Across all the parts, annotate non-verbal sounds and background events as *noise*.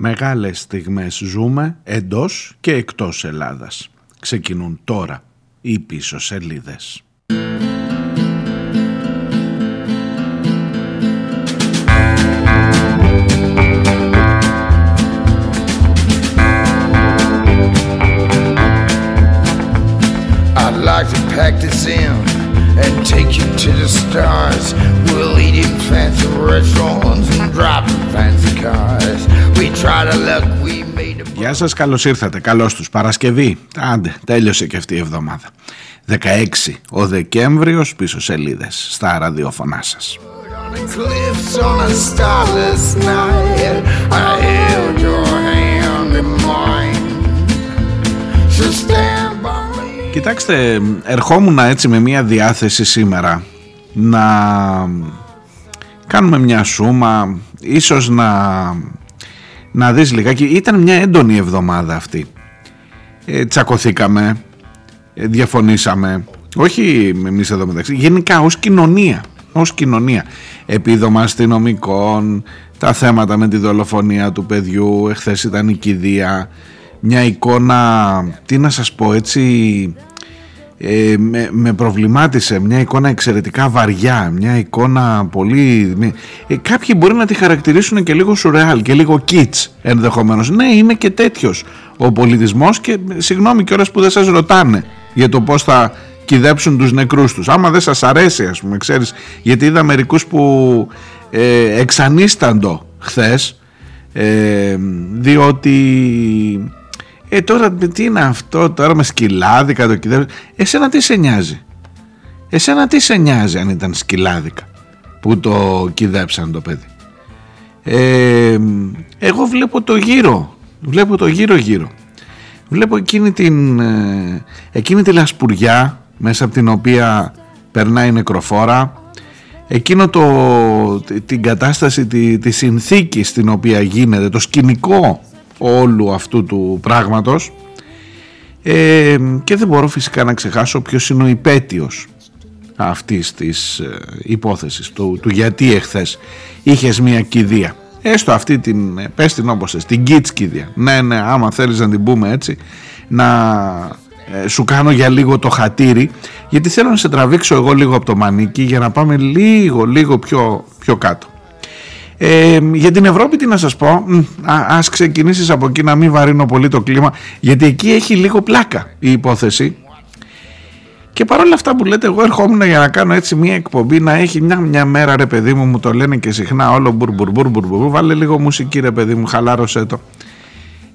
Μεγάλες στιγμές ζούμε εντός και εκτός Ελλάδας. Ξεκινούν τώρα οι πίσω σελίδες. I'd like to pack this in and take you to the stars. Γεια σας, καλώς ήρθατε. Καλώς τους. Παρασκευή. Άντε, τέλειωσε και αυτή η εβδομάδα. 16 ο Δεκέμβριος πίσω σελίδες στα ραδιοφωνά σας. on the cliffs on a starless night. I held your hand in mine. So stand by me. Κοιτάξτε, ερχόμουν έτσι με μια διάθεση σήμερα να κάνουμε μια σούμα, ίσως να, να δεις λιγάκι. Ήταν μια έντονη εβδομάδα αυτή. Ε, τσακωθήκαμε, ε, διαφωνήσαμε, όχι εμείς εδώ μεταξύ, γενικά ως κοινωνία, ως κοινωνία. Επίδομα αστυνομικών, τα θέματα με τη δολοφονία του παιδιού, εχθές ήταν η κηδεία, μια εικόνα, τι να σας πω έτσι, ε, με, με προβλημάτισε μια εικόνα εξαιρετικά βαριά μια εικόνα πολύ με- ε, κάποιοι μπορεί να τη χαρακτηρίσουν και λίγο σουρεάλ και λίγο kits ενδεχομένως. Ναι είμαι και τέτοιος ο πολιτισμός και ε, συγγνώμη κιόλας που δεν σας ρωτάνε για το πως θα κυδέψουν τους νεκρούς τους. Άμα δεν σας αρέσει ας πούμε ξέρεις γιατί είδα μερικούς που ε, εξανίσταντο χθες ε, διότι ε τώρα τι είναι αυτό τώρα με σκυλάδικα το κυδεύει εσένα τι σε νοιάζει; Εσένα τι σε νοιάζει αν ήταν σκυλάδικα που το κυδέψαν το παιδί; Ε, εγώ βλέπω το γύρο βλέπω το γύρο γύρω βλέπω εκείνη την ε, εκείνη τη λασπουριά μέσα από την οποία περνάει η νεκροφόρα. Εκείνο το, τη- την κατάσταση τη, τη συνθήκη στην οποία γίνεται το σκηνικό όλου αυτού του πράγματος. Ε, και δεν μπορώ φυσικά να ξεχάσω ποιος είναι ο υπέτειος αυτής της ε, υπόθεσης του, του γιατί εχθές είχες μια κηδεία. Έστω αυτή την, ε, πες την όπως θες, την κίτς κηδεία. Ναι ναι άμα θέλεις να την πούμε έτσι να ε, σου κάνω για λίγο το χατήρι γιατί θέλω να σε τραβήξω εγώ λίγο από το μανίκι για να πάμε λίγο λίγο πιο, πιο κάτω ε, για την Ευρώπη τι να σας πω Μ, α, Ας ξεκινήσεις από εκεί να μην βαρύνω πολύ το κλίμα Γιατί εκεί έχει λίγο πλάκα η υπόθεση Και παρόλα αυτά που λέτε εγώ ερχόμουν για να κάνω έτσι μια εκπομπή Να έχει μια, μια μέρα ρε παιδί μου Μου το λένε και συχνά όλο μπουρ μπουρ μπουρ μπουρ, μπουρ. Βάλε λίγο μουσική ρε παιδί μου Χαλάρωσέ το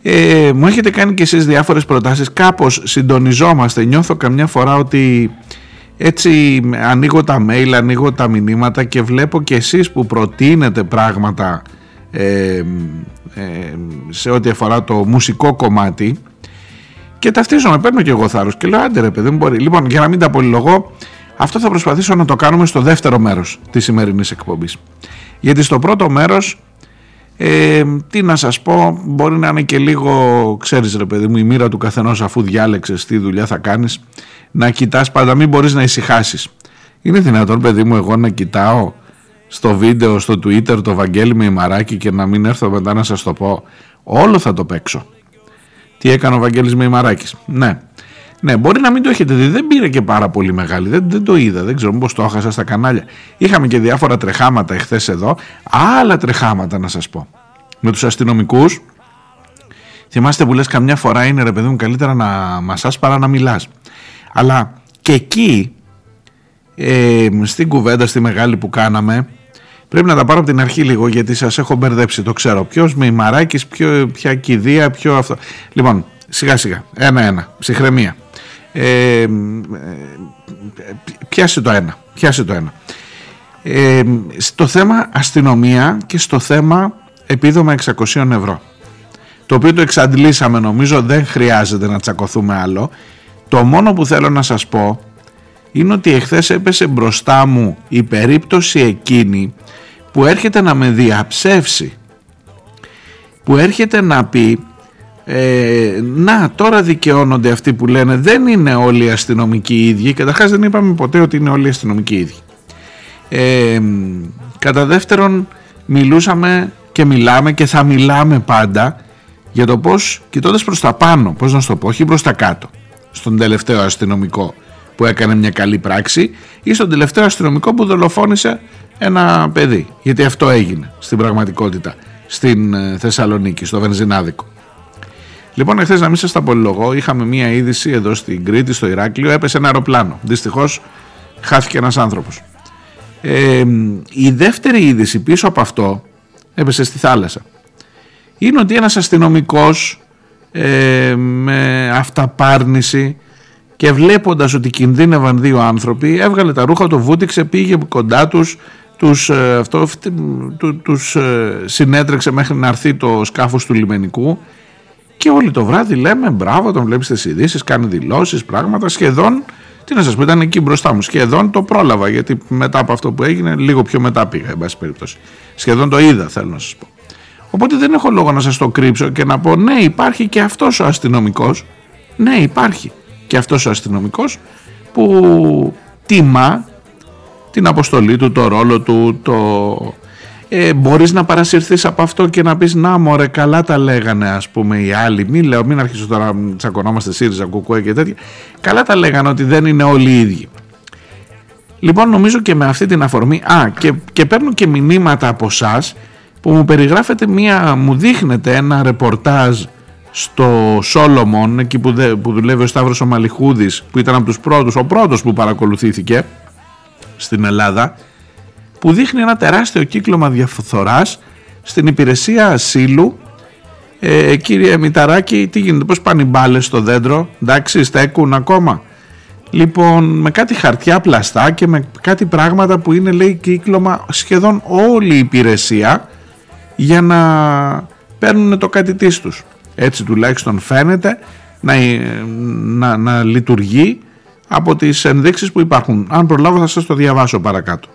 ε, μου έχετε κάνει και εσείς διάφορες προτάσεις κάπως συντονιζόμαστε νιώθω καμιά φορά ότι έτσι ανοίγω τα mail, ανοίγω τα μηνύματα και βλέπω και εσείς που προτείνετε πράγματα ε, ε, σε ό,τι αφορά το μουσικό κομμάτι και ταυτίζομαι, παίρνω και εγώ θάρρος και λέω άντε ρε παιδί μου μπορεί. Λοιπόν για να μην τα πολυλογώ αυτό θα προσπαθήσω να το κάνουμε στο δεύτερο μέρος της σημερινής εκπομπής. Γιατί στο πρώτο μέρος ε, τι να σας πω μπορεί να είναι και λίγο ξέρεις ρε παιδί μου η μοίρα του καθενός αφού διάλεξες τι δουλειά θα κάνεις να κοιτάς πάντα μην μπορείς να ησυχάσεις. είναι δυνατόν παιδί μου εγώ να κοιτάω στο βίντεο στο twitter το Βαγγέλη με ημαράκι και να μην έρθω μετά να σας το πω όλο θα το παίξω τι έκανε ο Βαγγέλης με ημαράκης; Ναι ναι, μπορεί να μην το έχετε δει. Δεν πήρε και πάρα πολύ μεγάλη. Δεν, δεν το είδα. Δεν ξέρω μήπως το έχασα στα κανάλια. Είχαμε και διάφορα τρεχάματα εχθές εδώ. Άλλα τρεχάματα να σας πω. Με τους αστυνομικούς. Θυμάστε που λες καμιά φορά είναι ρε παιδί μου καλύτερα να μασάς παρά να μιλάς. Αλλά και εκεί ε, στην κουβέντα στη μεγάλη που κάναμε πρέπει να τα πάρω από την αρχή λίγο γιατί σας έχω μπερδέψει το ξέρω. Ποιος με ημαράκης, ποιο, ποια κηδεία ποιο αυτό. Λοιπόν σιγά σιγά. Ένα ένα. Ψυχραιμία. Ε, ε, πιάσε το ένα. Πιάσε το ένα. Ε, στο θέμα αστυνομία και στο θέμα επίδομα 600 ευρώ. Το οποίο το εξαντλήσαμε νομίζω δεν χρειάζεται να τσακωθούμε άλλο το μόνο που θέλω να σας πω είναι ότι εχθές έπεσε μπροστά μου η περίπτωση εκείνη που έρχεται να με διαψεύσει. Που έρχεται να πει ε, να τώρα δικαιώνονται αυτοί που λένε δεν είναι όλοι οι αστυνομικοί οι ίδιοι καταρχάς δεν είπαμε ποτέ ότι είναι όλοι οι αστυνομικοί οι ίδιοι. Ε, κατά δεύτερον μιλούσαμε και μιλάμε και θα μιλάμε πάντα για το πώς κοιτώντας προς τα πάνω, πώς να σου το πω, όχι προς τα κάτω, στον τελευταίο αστυνομικό που έκανε μια καλή πράξη ή στον τελευταίο αστυνομικό που δολοφόνησε ένα παιδί. Γιατί αυτό έγινε στην πραγματικότητα στην ε, Θεσσαλονίκη, στο Βενζινάδικο. Λοιπόν, εχθές να μην σας τα πολυλογώ, είχαμε μία είδηση εδώ στην Κρήτη, στο Ηράκλειο, έπεσε ένα αεροπλάνο. Δυστυχώς χάθηκε ένας άνθρωπος. Ε, η δεύτερη είδηση πίσω από αυτό έπεσε στη θάλασσα. Είναι ότι ένας αστυνομικός ε, με αυταπάρνηση και βλέποντας ότι κινδύνευαν δύο άνθρωποι έβγαλε τα ρούχα, το βούτυξε, πήγε κοντά τους, τους, ε, αυτό, τους ε, συνέτρεξε μέχρι να έρθει το σκάφος του λιμενικού. Και όλοι το βράδυ λέμε μπράβο τον βλέπεις τις ειδήσεις, κάνει δηλώσεις, πράγματα σχεδόν τι να σας πω ήταν εκεί μπροστά μου σχεδόν το πρόλαβα γιατί μετά από αυτό που έγινε λίγο πιο μετά πήγα εν πάση περιπτώσει. Σχεδόν το είδα θέλω να σας πω οπότε δεν έχω λόγο να σας το κρύψω και να πω ναι υπάρχει και αυτός ο αστυνομικός. Ναι υπάρχει και αυτός ο αστυνομικός που τιμά την αποστολή του, το ρόλο του, το... Ε, μπορείς να παρασυρθείς από αυτό και να πεις να μωρέ καλά τα λέγανε ας πούμε οι άλλοι. Μην λέω μην αρχίσω τώρα να τσακωνόμαστε ΣΥΡΙΖΑ, ΚΟΚΟΕ και τέτοια καλά τα λέγανε ότι δεν είναι όλοι οι ίδιοι. Λοιπόν νομίζω και με αυτή την αφορμή α και, και παίρνω και μηνύματα από εσά που μου περιγράφετε μία μου δείχνετε ένα ρεπορτάζ στο Σόλομον εκεί που, που δουλεύει ο Σταύρος ο Μαλιχούδης που ήταν από τους πρώτους ο πρώτος που παρακολουθήθηκε στην Ελλάδα που δείχνει ένα τεράστιο κύκλωμα διαφθοράς στην υπηρεσία ασύλου. Ε, κύριε Μηταράκη τι γίνεται πως πάνε οι μπάλες στο δέντρο εντάξει στέκουν ακόμα. Λοιπόν με κάτι χαρτιά πλαστά και με κάτι πράγματα που είναι λέει κύκλωμα σχεδόν όλη η υπηρεσία για να παίρνουν το κάτι της τους έτσι τουλάχιστον φαίνεται να, να, να λειτουργεί από τις ενδείξεις που υπάρχουν. Αν προλάβω θα σας το διαβάσω παρακάτω.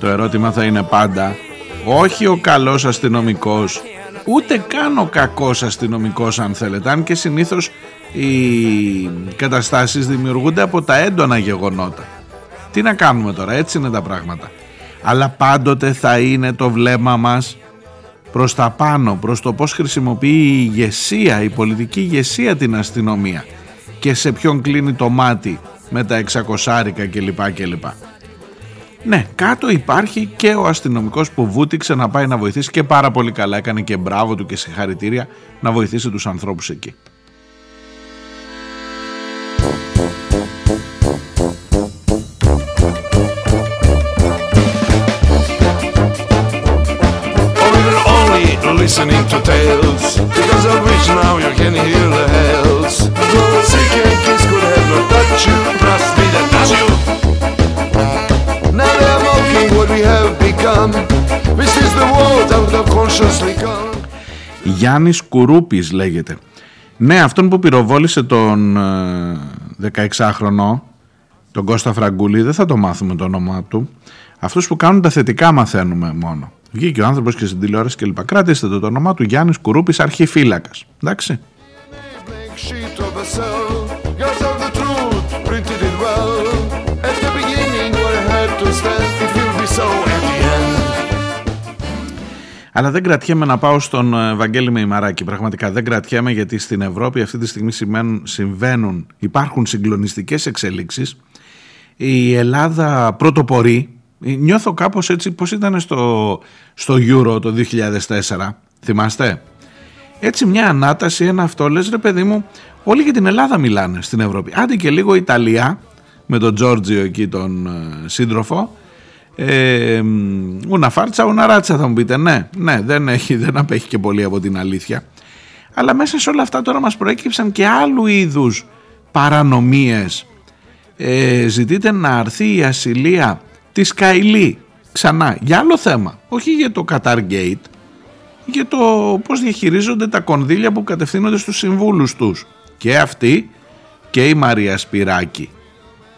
Το ερώτημα θα είναι πάντα όχι ο καλός αστυνομικός ούτε καν ο κακός αστυνομικός αν θέλετε αν και συνήθως οι καταστάσεις δημιουργούνται από τα έντονα γεγονότα τι να κάνουμε τώρα έτσι είναι τα πράγματα αλλά πάντοτε θα είναι το βλέμμα μας προς τα πάνω, προς το πώς χρησιμοποιεί η ηγεσία, η πολιτική ηγεσία την αστυνομία και σε ποιον κλείνει το μάτι με τα εξακοσάρικα κλπ. κλπ. Ναι, κάτω υπάρχει και ο αστυνομικός που βούτυξε να πάει να βοηθήσει και πάρα πολύ καλά. Έκανε και μπράβο του και συγχαρητήρια να βοηθήσει τους ανθρώπους εκεί. listening to tales. Because of which now you can hear the become This is the world out of consciously come Γιάννης Κουρούπης λέγεται. Ναι αυτόν που πυροβόλησε τον 16χρονο τον Κώστα Φραγκούλη δεν θα το μάθουμε το όνομά του. Αυτούς που κάνουν τα θετικά μαθαίνουμε μόνο. Βγήκε ο άνθρωπος και στην τηλεόραση και λοιπά. Κρατήστε το, το όνομά του Γιάννης Κουρούπης, αρχιφύλακας. Εντάξει. Αλλά δεν κρατιέμαι να πάω στον ε, Βαγγέλη Μεϊμαράκη. Πραγματικά δεν κρατιέμαι γιατί στην Ευρώπη αυτή τη στιγμή συμβαίνουν, συμβαίνουν υπάρχουν συγκλονιστικές εξελίξεις. Η Ελλάδα πρωτοπορεί Νιώθω κάπως έτσι πως ήταν στο, στο Euro το 2004, θυμάστε; Έτσι μια ανάταση, ένα αυτό, λες ρε παιδί μου, όλοι για την Ελλάδα μιλάνε στην Ευρώπη. Άντε και λίγο Ιταλία, με τον Τζόρτζιο εκεί τον ε, σύντροφο, ε, ούνα φάρτσα, ούνα ράτσα θα μου πείτε. Ναι, ναι, δεν, έχει, δεν απέχει και πολύ από την αλήθεια. Αλλά μέσα σε όλα αυτά τώρα μας προέκυψαν και άλλου είδους παρανομίες. Ε, ζητείτε να αρθεί η ασυλία της Σκαϊλή ξανά για άλλο θέμα, όχι για το Qatar Gate, για το πώς διαχειρίζονται τα κονδύλια που κατευθύνονται στους συμβούλους τους. Και αυτή και η Μαρία Σπυράκη,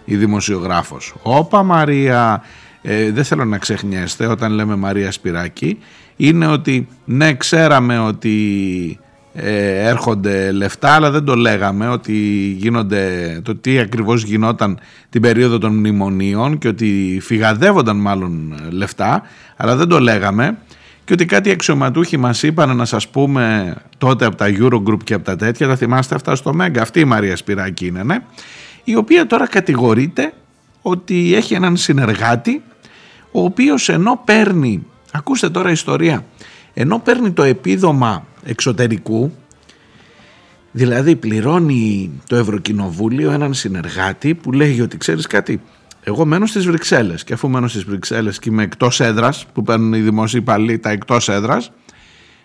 η δημοσιογράφος. Όπα Μαρία, ε, δεν θέλω να ξεχνιέστε όταν λέμε Μαρία Σπυράκη, είναι ότι ναι ξέραμε ότι ε, έρχονται λεφτά αλλά δεν το λέγαμε ότι γίνονται, το τι ακριβώς γινόταν την περίοδο των μνημονίων και ότι φυγαδεύονταν μάλλον λεφτά αλλά δεν το λέγαμε. Και ότι κάτι αξιωματούχοι μας είπαν να σας πούμε τότε από τα Eurogroup και από τα τέτοια, τα θυμάστε αυτά στο Μέγκα, αυτή η Μαρία Σπυράκη είναι, ναι, η οποία τώρα κατηγορείται ότι έχει έναν συνεργάτη ο οποίος ενώ παίρνει, ακούστε τώρα ιστορία, ενώ παίρνει το επίδομα εξωτερικού, δηλαδή πληρώνει το Ευρωκοινοβούλιο έναν συνεργάτη που λέει ότι ξέρεις κάτι, εγώ μένω στις Βρυξέλλες και αφού μένω στις Βρυξέλλες και είμαι εκτός έδρας που παίρνουν οι δημόσιοι υπαλλοί τα εκτός έδρας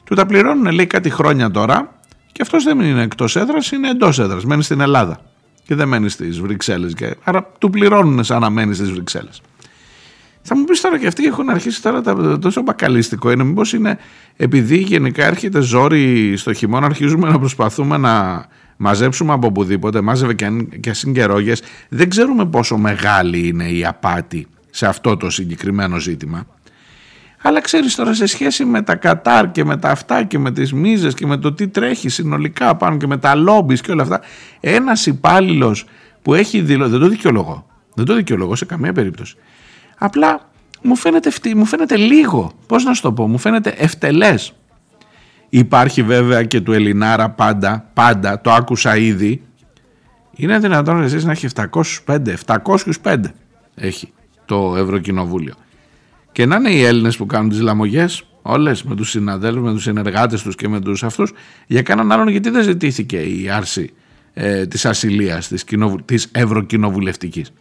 του τα πληρώνουν λέει κάτι χρόνια τώρα και αυτός δεν είναι εκτός έδρας είναι εντός έδρας, μένει στην Ελλάδα και δεν μένει στις Βρυξέλλες και άρα του πληρώνουν σαν να μένει στις Βρυξέλλες. Θα μου πεις τώρα και αυτοί έχουν αρχίσει τώρα τα, τόσο μπακαλίστικο είναι. Μήπως είναι επειδή γενικά έρχεται ζόρι στο χειμώνα, αρχίζουμε να προσπαθούμε να μαζέψουμε από οπουδήποτε, μάζευε και, και συγκερόγες. Δεν ξέρουμε πόσο μεγάλη είναι η απάτη σε αυτό το συγκεκριμένο ζήτημα. Αλλά ξέρεις τώρα σε σχέση με τα Κατάρ και με τα αυτά και με τις μίζες και με το τι τρέχει συνολικά πάνω και με τα λόμπις και όλα αυτά ένας υπάλληλος που έχει δηλώσει, δεν το δικαιολογώ, δεν το δικαιολογώ σε καμία περίπτωση Απλά μου φαίνεται, μου φαίνεται λίγο, πώς να σου το πω, μου φαίνεται ευτελές. Υπάρχει βέβαια και του Ελληνάρα πάντα, πάντα, το άκουσα ήδη. Είναι δυνατόν εσείς να έχει 705, 705 έχει το Ευρωκοινοβούλιο. Και να είναι οι Έλληνες που κάνουν τις λαμογές, όλες με τους συναδέλφους, με τους συνεργάτες τους και με τους αυτούς, για κανέναν άλλον γιατί δεν ζητήθηκε η άρση ε, της ασυλίας της, της Ευρωκοινοβουλευτικής.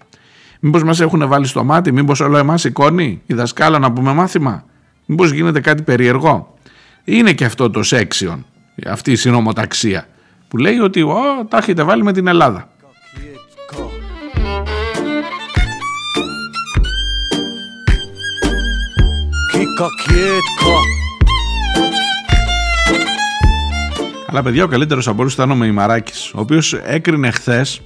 Μήπως μας έχουν βάλει στο μάτι, μήπως όλο εμάς σηκώνει η δασκάλα να πούμε μάθημα, μήπως γίνεται κάτι περίεργο. Είναι και αυτό το σέξιον, αυτή η συνομοταξία που λέει ότι ο, τα έχετε βάλει με την Ελλάδα. Αλλά παιδιά ο καλύτερος από όλους ήταν ο Μεϊμαράκης ο οποίος έκρινε χθες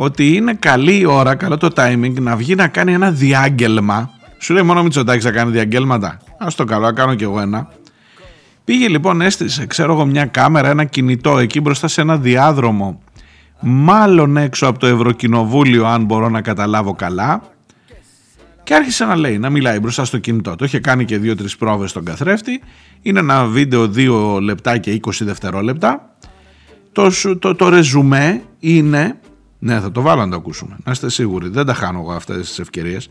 ότι είναι καλή η ώρα, καλό το timing να βγει να κάνει ένα διάγγελμα. Σου λέει μόνο Μητσοτάκης θα κάνει διαγγέλματα. Α το καλό, να κάνω κι εγώ ένα. Πήγε λοιπόν, έστησε, ξέρω εγώ, μια κάμερα, ένα κινητό εκεί μπροστά σε ένα διάδρομο. Μάλλον έξω από το Ευρωκοινοβούλιο, αν μπορώ να καταλάβω καλά. Και άρχισε να λέει, να μιλάει μπροστά στο κινητό. Το είχε κάνει και δύο-τρεις πρόβες στον καθρέφτη. Είναι ένα βίντεο 2 λεπτά και 20 δευτερόλεπτα. Το, το, το ρεζουμέ είναι ναι, θα το βάλω να το ακούσουμε. Να είστε σίγουροι. Δεν τα χάνω εγώ αυτές τις ευκαιρίες.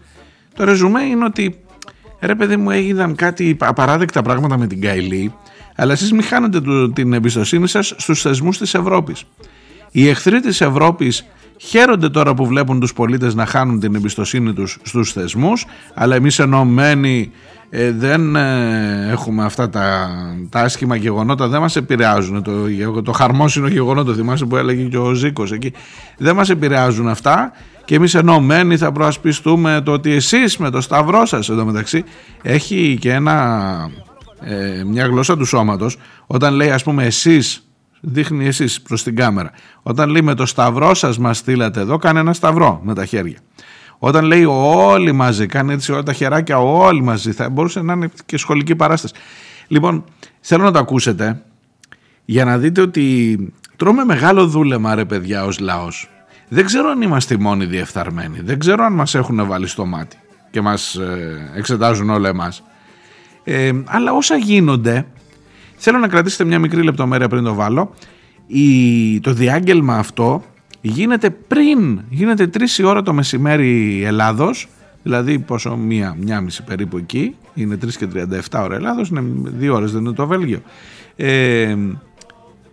Το ρεζουμέ είναι ότι ρε παιδί μου έγιναν κάτι απαράδεκτα πράγματα με την Καηλή, αλλά εσείς μην χάνετε την εμπιστοσύνη σας στους θεσμούς της Ευρώπης. Οι εχθροί της Ευρώπης χαίρονται τώρα που βλέπουν τους πολίτες να χάνουν την εμπιστοσύνη τους στους θεσμούς αλλά εμείς ενωμένοι ε, δεν ε, έχουμε αυτά τα, τα άσχημα γεγονότα, δεν μας επηρεάζουν. Το, το χαρμόσυνο γεγονότο, θυμάσαι που έλεγε και ο Ζήκος εκεί. Δεν μας επηρεάζουν αυτά και εμείς ενωμένοι θα προασπιστούμε το ότι εσείς με το σταυρό σας εδώ μεταξύ έχει και ένα, ε, μια γλώσσα του σώματος όταν λέει ας πούμε εσείς δείχνει εσείς προς την κάμερα όταν λέει με το σταυρό σας μας στείλατε εδώ κάνει ένα σταυρό με τα χέρια όταν λέει όλοι μαζί, κάνει έτσι όλα τα χεράκια όλοι μαζί, θα μπορούσε να είναι και σχολική παράσταση. Λοιπόν, θέλω να το ακούσετε για να δείτε ότι τρώμε μεγάλο δούλεμα ρε παιδιά ως λαός. Δεν ξέρω αν είμαστε οι μόνοι διεφθαρμένοι, δεν ξέρω αν μας έχουν βάλει στο μάτι και μας ε, εξετάζουν όλα εμάς. Ε, αλλά όσα γίνονται, θέλω να κρατήσετε μια μικρή λεπτομέρεια πριν το βάλω, η, το διάγγελμα αυτό γίνεται πριν, γίνεται 3 η ώρα το μεσημέρι Ελλάδος, δηλαδή πόσο μία, μία μισή περίπου εκεί, είναι 3 και 37 ώρα Ελλάδος, είναι 2 ώρες δεν είναι το Βέλγιο. Ε,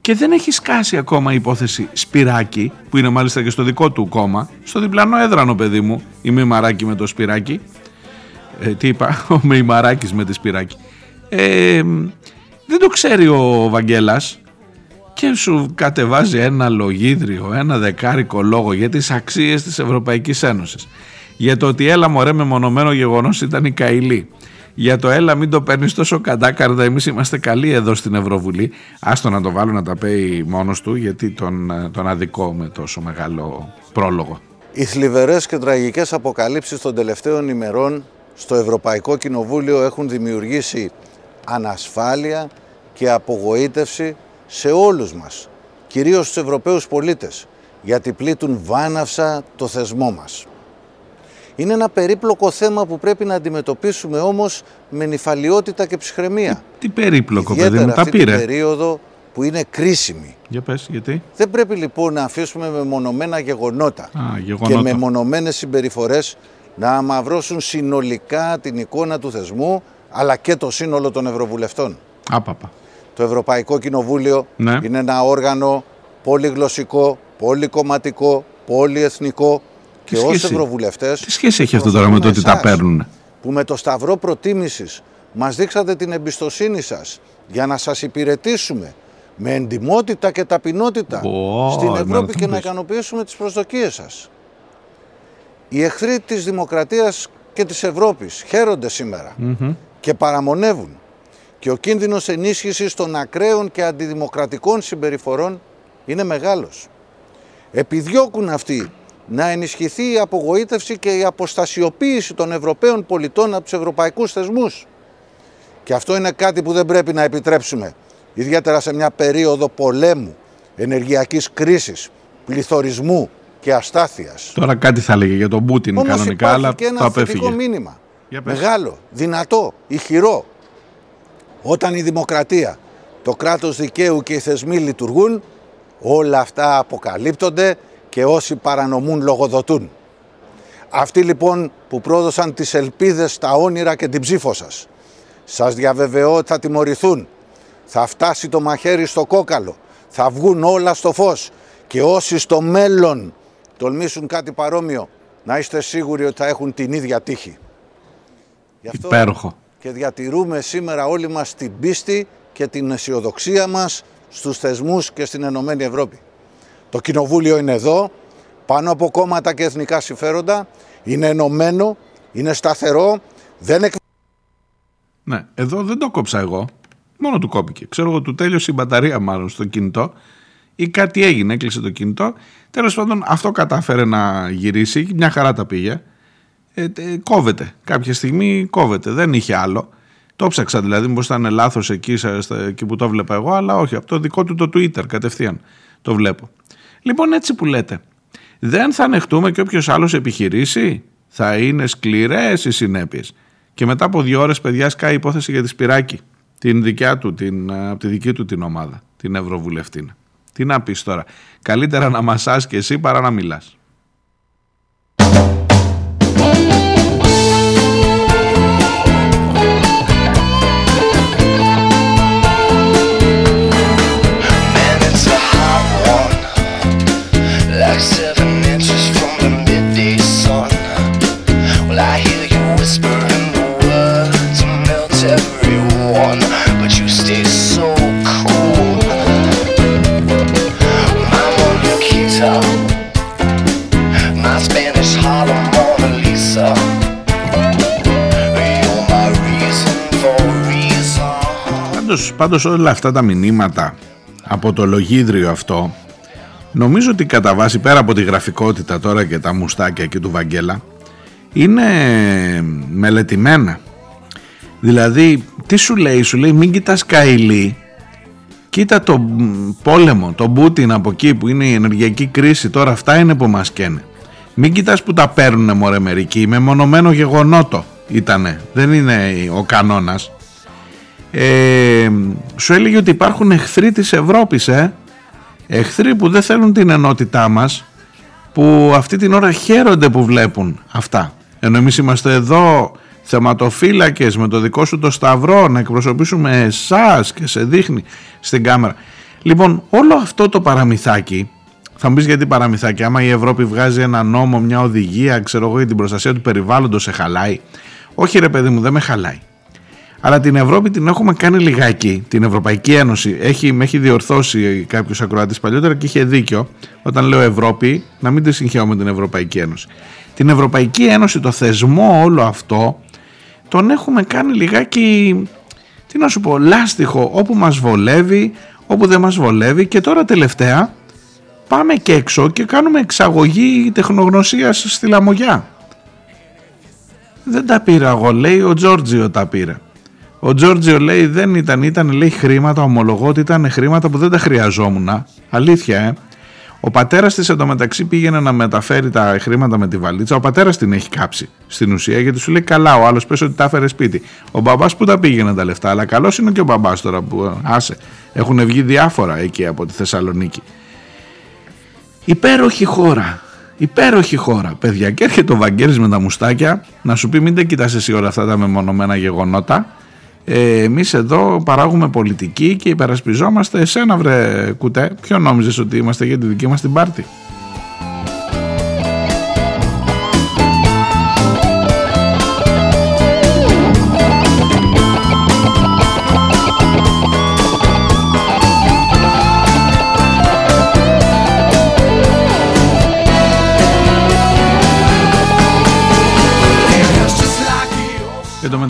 και δεν έχει σκάσει ακόμα η υπόθεση Σπυράκη, που είναι μάλιστα και στο δικό του κόμμα, στο διπλανό έδρανο παιδί μου, η Μημαράκη με το Σπυράκη. Ε, τι είπα, *laughs* ο Μημαράκης με τη Σπυράκη. Ε, δεν το ξέρει ο Βαγγέλας, και σου κατεβάζει ένα λογίδριο, ένα δεκάρικο λόγο για τις αξίες της Ευρωπαϊκής Ένωσης. Για το ότι έλα μωρέ με μονομένο γεγονός ήταν η Καηλή. Για το έλα μην το παίρνεις τόσο κατάκαρδα, εμείς είμαστε καλοί εδώ στην Ευρωβουλή. Άστο να το βάλω να τα πει μόνος του γιατί τον, τον αδικό με τόσο μεγάλο πρόλογο. Οι θλιβερές και τραγικές αποκαλύψεις των τελευταίων ημερών στο Ευρωπαϊκό Κοινοβούλιο έχουν δημιουργήσει ανασφάλεια και απογοήτευση σε όλους μας, κυρίως στους Ευρωπαίους πολίτες, γιατί πλήττουν βάναυσα το θεσμό μας. Είναι ένα περίπλοκο θέμα που πρέπει να αντιμετωπίσουμε όμως με νυφαλιότητα και ψυχραιμία. Τι περίπλοκο, Ιδιαίτερα παιδί μου, τα αυτή την πήρε. περίοδο που είναι κρίσιμη. Για πες, γιατί; Δεν πρέπει λοιπόν να αφήσουμε μεμονωμένα γεγονότα, Α, και γεγονότα. μεμονωμένες συμπεριφορές να αμαυρώσουν συνολικά την εικόνα του θεσμού αλλά και το σύνολο των Ευρωβουλευτών. Άπαπα. Το Ευρωπαϊκό Κοινοβούλιο Ναι. είναι ένα όργανο πολυγλωσσικό, πολυκομματικό, πολυεθνικό και ως σχέση- Ευρωβουλευτές Τι σχέση έχει αυτό τώρα με το ότι τα εσάς, παίρνουν. που με το σταυρό προτίμησης μας δείξατε την εμπιστοσύνη σας για να σας υπηρετήσουμε με εντιμότητα και ταπεινότητα Ω, στην εμένα Ευρώπη θα και μου να πεις. ικανοποιήσουμε τις προσδοκίες σας. Οι εχθροί της δημοκρατίας και της Ευρώπης χαίρονται σήμερα και παραμονεύουν και ο κίνδυνος ενίσχυσης των ακραίων και αντιδημοκρατικών συμπεριφορών είναι μεγάλος. Επιδιώκουν αυτοί να ενισχυθεί η απογοήτευση και η αποστασιοποίηση των Ευρωπαίων πολιτών από τους ευρωπαϊκούς θεσμούς. Και αυτό είναι κάτι που δεν πρέπει να επιτρέψουμε, ιδιαίτερα σε μια περίοδο πολέμου, ενεργειακής κρίσης, πληθωρισμού και αστάθειας. Τώρα κάτι θα έλεγε για τον Πούτιν Όμως κανονικά, υπάρχει αλλά και το ένα θετικό απέφυγε. μήνυμα. Για πες. Μεγάλο, δυνατό, ηχηρό. Όταν η δημοκρατία, το κράτος δικαίου και οι θεσμοί λειτουργούν, όλα αυτά αποκαλύπτονται και όσοι παρανομούν λογοδοτούν. Αυτοί λοιπόν που πρόδωσαν τις ελπίδες, τα όνειρα και την ψήφο σας. Σας διαβεβαιώ ότι θα τιμωρηθούν. Θα φτάσει το μαχαίρι στο κόκαλο. Θα βγουν όλα στο φως. Και όσοι στο μέλλον τολμήσουν κάτι παρόμοιο, να είστε σίγουροι ότι θα έχουν την ίδια τύχη. Γι' αυτό Υπέροχο. Και διατηρούμε σήμερα όλοι μας την πίστη και την αισιοδοξία μας στους θεσμούς και στην Ενωμένη Ευρώπη. Το Κοινοβούλιο είναι εδώ, πάνω από κόμματα και εθνικά συμφέροντα, είναι ενωμένο, είναι σταθερό, δεν εκ... Ναι, εδώ δεν το κόψα εγώ. Μόνο του κόπηκε. Ξέρω εγώ, του τέλειωσε η μπαταρία μάλλον στο κινητό ή κάτι έγινε, έκλεισε το κινητό. Τέλος πάντων, αυτό κατάφερε να γυρίσει. Μια χαρά τα πήγε. Ε, ε, κόβεται. Κάποια στιγμή κόβεται. Δεν είχε άλλο. Το ψάξα δηλαδή, μήπως ήταν λάθος εκεί, σα- στα- εκεί που το βλέπα εγώ, αλλά όχι. Από το δικό του το Twitter κατευθείαν το βλέπω. Λοιπόν, έτσι που λέτε. Δεν θα ανεχτούμε και όποιος άλλος επιχειρήσει. Θα είναι σκληρές οι συνέπειες. Και μετά από δύο ώρες, παιδιά, σκάει η υπόθεση για τη Σπυράκη. Την δικιά του, την, ε, από τη δική του την ομάδα, την Ευρωβουλευτήνα. Τι να πεις τώρα. Καλύτερα να μασάς και εσύ παρά να μιλάς. Πάντως, πάντως όλα αυτά τα μηνύματα από το λογίδριο αυτό νομίζω ότι κατά βάση πέρα από τη γραφικότητα τώρα και τα μουστάκια και του Βαγγέλα είναι μελετημένα. Δηλαδή, τι σου λέει, σου λέει μην κοιτάς Καηλή, κοίτα το μ, πόλεμο, τον Πούτιν από εκεί που είναι η ενεργειακή κρίση, τώρα αυτά είναι που μας καίνε. Μην κοιτάς που τα παίρνουνε μωρέ μερικοί, με μονομένο γεγονότο ήτανε, δεν είναι ο κανόνας ε, σου έλεγε ότι υπάρχουν εχθροί της Ευρώπης ε; εχθροί που δεν θέλουν την ενότητά μας που αυτή την ώρα χαίρονται που βλέπουν αυτά. Ενώ εμείς είμαστε εδώ θεματοφύλακες με το δικό σου το σταυρό να εκπροσωπήσουμε εσάς και σε δείχνει στην κάμερα. Λοιπόν όλο αυτό το παραμυθάκι θα μου πεις γιατί παραμυθάκι άμα η Ευρώπη βγάζει ένα νόμο, μια οδηγία ξέρω εγώ για την προστασία του περιβάλλοντος σε χαλάει. Όχι ρε παιδί μου δεν με χαλάει αλλά την Ευρώπη την έχουμε κάνει λιγάκι. Την Ευρωπαϊκή Ένωση έχει, με έχει διορθώσει κάποιο ακροατή παλιότερα και είχε δίκιο όταν λέω Ευρώπη, να μην τη συγχαίω με την Ευρωπαϊκή Ένωση. Την Ευρωπαϊκή Ένωση, το θεσμό όλο αυτό, τον έχουμε κάνει λιγάκι, τι να σου πω, λάστιχο όπου μας βολεύει, όπου δεν μας βολεύει και τώρα τελευταία πάμε και έξω και κάνουμε εξαγωγή τεχνογνωσίας στη Λαμογιά. Δεν τα πήρα εγώ, λέει ο Τζόρτζιο τα πήρε. Ο Τζόρτζιο λέει δεν ήταν, ήταν λέει χρήματα, ομολογώ ότι ήταν χρήματα που δεν τα χρειαζόμουν. Αλήθεια, ε. Ο πατέρας της εντωμεταξύ πήγαινε να μεταφέρει τα χρήματα με τη βαλίτσα. Ο πατέρας την έχει κάψει στην ουσία γιατί σου λέει καλά. Ο άλλος πες ότι τα έφερε σπίτι. Ο μπαμπάς που τα πήγαινε τα λεφτά. Αλλά καλός είναι και ο μπαμπάς τώρα που ε, άσε. Έχουν βγει διάφορα εκεί από τη Θεσσαλονίκη. Υπέροχη χώρα. Υπέροχη χώρα, παιδιά. Και έρχεται ο Βαγγέλης με τα μουστάκια να σου πει: Μην δεν κοιτάς εσύ όλα αυτά τα μεμονωμένα γεγονότα. Ε, εμείς εδώ παράγουμε πολιτική και υπερασπιζόμαστε. Εσένα βρε κουτέ ποιο νόμιζες ότι είμαστε για τη δική μας την πάρτη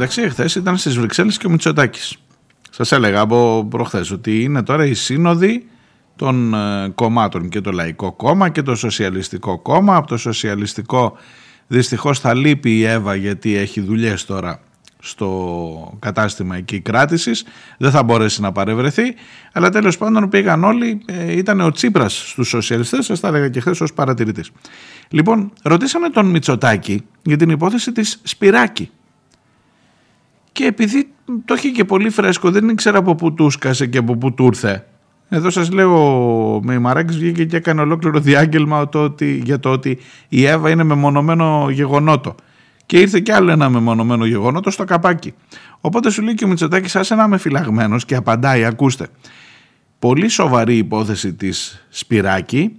μεταξύ εχθέ ήταν στις Βρυξέλλες και ο Μητσοτάκης. Σας έλεγα από προχθές ότι είναι τώρα η σύνοδοι των ε, κομμάτων και το Λαϊκό Κόμμα και το Σοσιαλιστικό Κόμμα. Από το Σοσιαλιστικό δυστυχώς θα λείπει η Εύα γιατί έχει δουλειές τώρα στο κατάστημα εκεί κράτησης. Δεν θα μπορέσει να παρευρεθεί. Αλλά τέλος πάντων πήγαν όλοι. Ε, ήταν ο Τσίπρας στους σοσιαλιστές, σας τα έλεγα και χθες ως παρατηρητής. Λοιπόν, ρωτήσαμε τον Μητσοτάκη για την υπόθεση της Σπυράκη και επειδή το έχει και πολύ φρέσκο, δεν ήξερα από πού του σκάσε και από πού του ήρθε. Εδώ σας λέω, με η Μαράκης βγήκε και έκανε ολόκληρο διάγγελμα το ότι, για το ότι η Εύα είναι μεμονωμένο γεγονότο. Και ήρθε κι άλλο ένα μεμονωμένο γεγονότο στο καπάκι. Οπότε σου λέει και ο Μητσοτάκης, άσε να είμαι φυλαγμένος και απαντάει, ακούστε. Πολύ σοβαρή υπόθεση της Σπυράκη,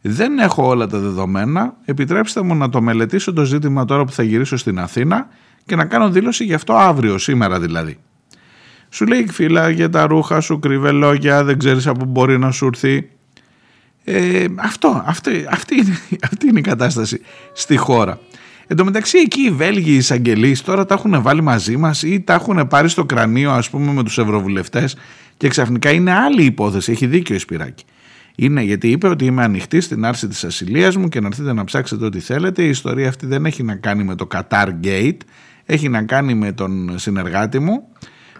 δεν έχω όλα τα δεδομένα, επιτρέψτε μου να το μελετήσω το ζήτημα τώρα που θα γυρίσω στην Αθήνα και να κάνω δήλωση γι' αυτό αύριο, σήμερα δηλαδή. Σου λέει φίλα για τα ρούχα σου, κρύβε λόγια, δεν ξέρεις από πού μπορεί να σου έρθει. Ε, αυτό, αυτή, αυτή, είναι, *laughs* αυτή είναι η κατάσταση στη χώρα. Εν τω μεταξύ εκεί οι Βέλγοι οι εισαγγελείς τώρα τα έχουν βάλει μαζί μας ή τα έχουν πάρει στο κρανίο ας πούμε με τους ευρωβουλευτές και ξαφνικά είναι άλλη υπόθεση, έχει δίκιο η Σπυράκη. Είναι γιατί είπε ότι είμαι ανοιχτή στην άρση της ασυλίας μου και να έρθετε να ψάξετε ό,τι θέλετε. Η ιστορία αυτή δεν έχει να κάνει με το Qatar Gate, έχει να κάνει με τον συνεργάτη μου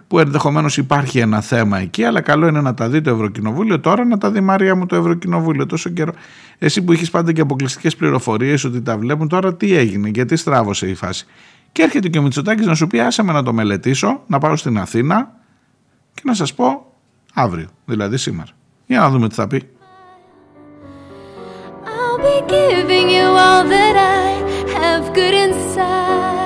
που ενδεχομένως υπάρχει ένα θέμα εκεί, αλλά καλό είναι να τα δει το Ευρωκοινοβούλιο. Τώρα να τα δει Μαρία μου το Ευρωκοινοβούλιο τόσο καιρό. Εσύ που έχεις πάντα και αποκλειστικές πληροφορίες ότι τα βλέπουν, τώρα τι έγινε, γιατί στράβωσε η φάση. Και έρχεται και ο Μητσοτάκης να σου πει: Άσε με να το μελετήσω, να πάω στην Αθήνα και να σας πω αύριο, δηλαδή σήμερα. Για να δούμε τι θα πει. I'll be giving you all that I have good inside.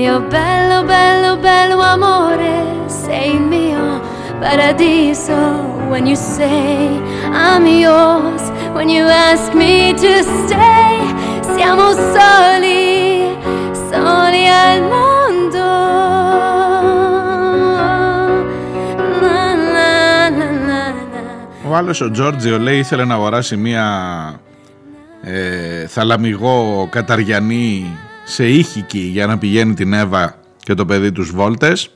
Mio bello, bello, bello amore, sei mio paradiso. When you say I'm yours, when you ask me to stay, siamo soli, soli al mondo. Ο άλλος ο Τζόρτζιο λέει ήθελε να αγοράσει μία ε, θαλαμιγό καταριανή σε ήχικη για να πηγαίνει την Εύα και το παιδί τους βόλτες.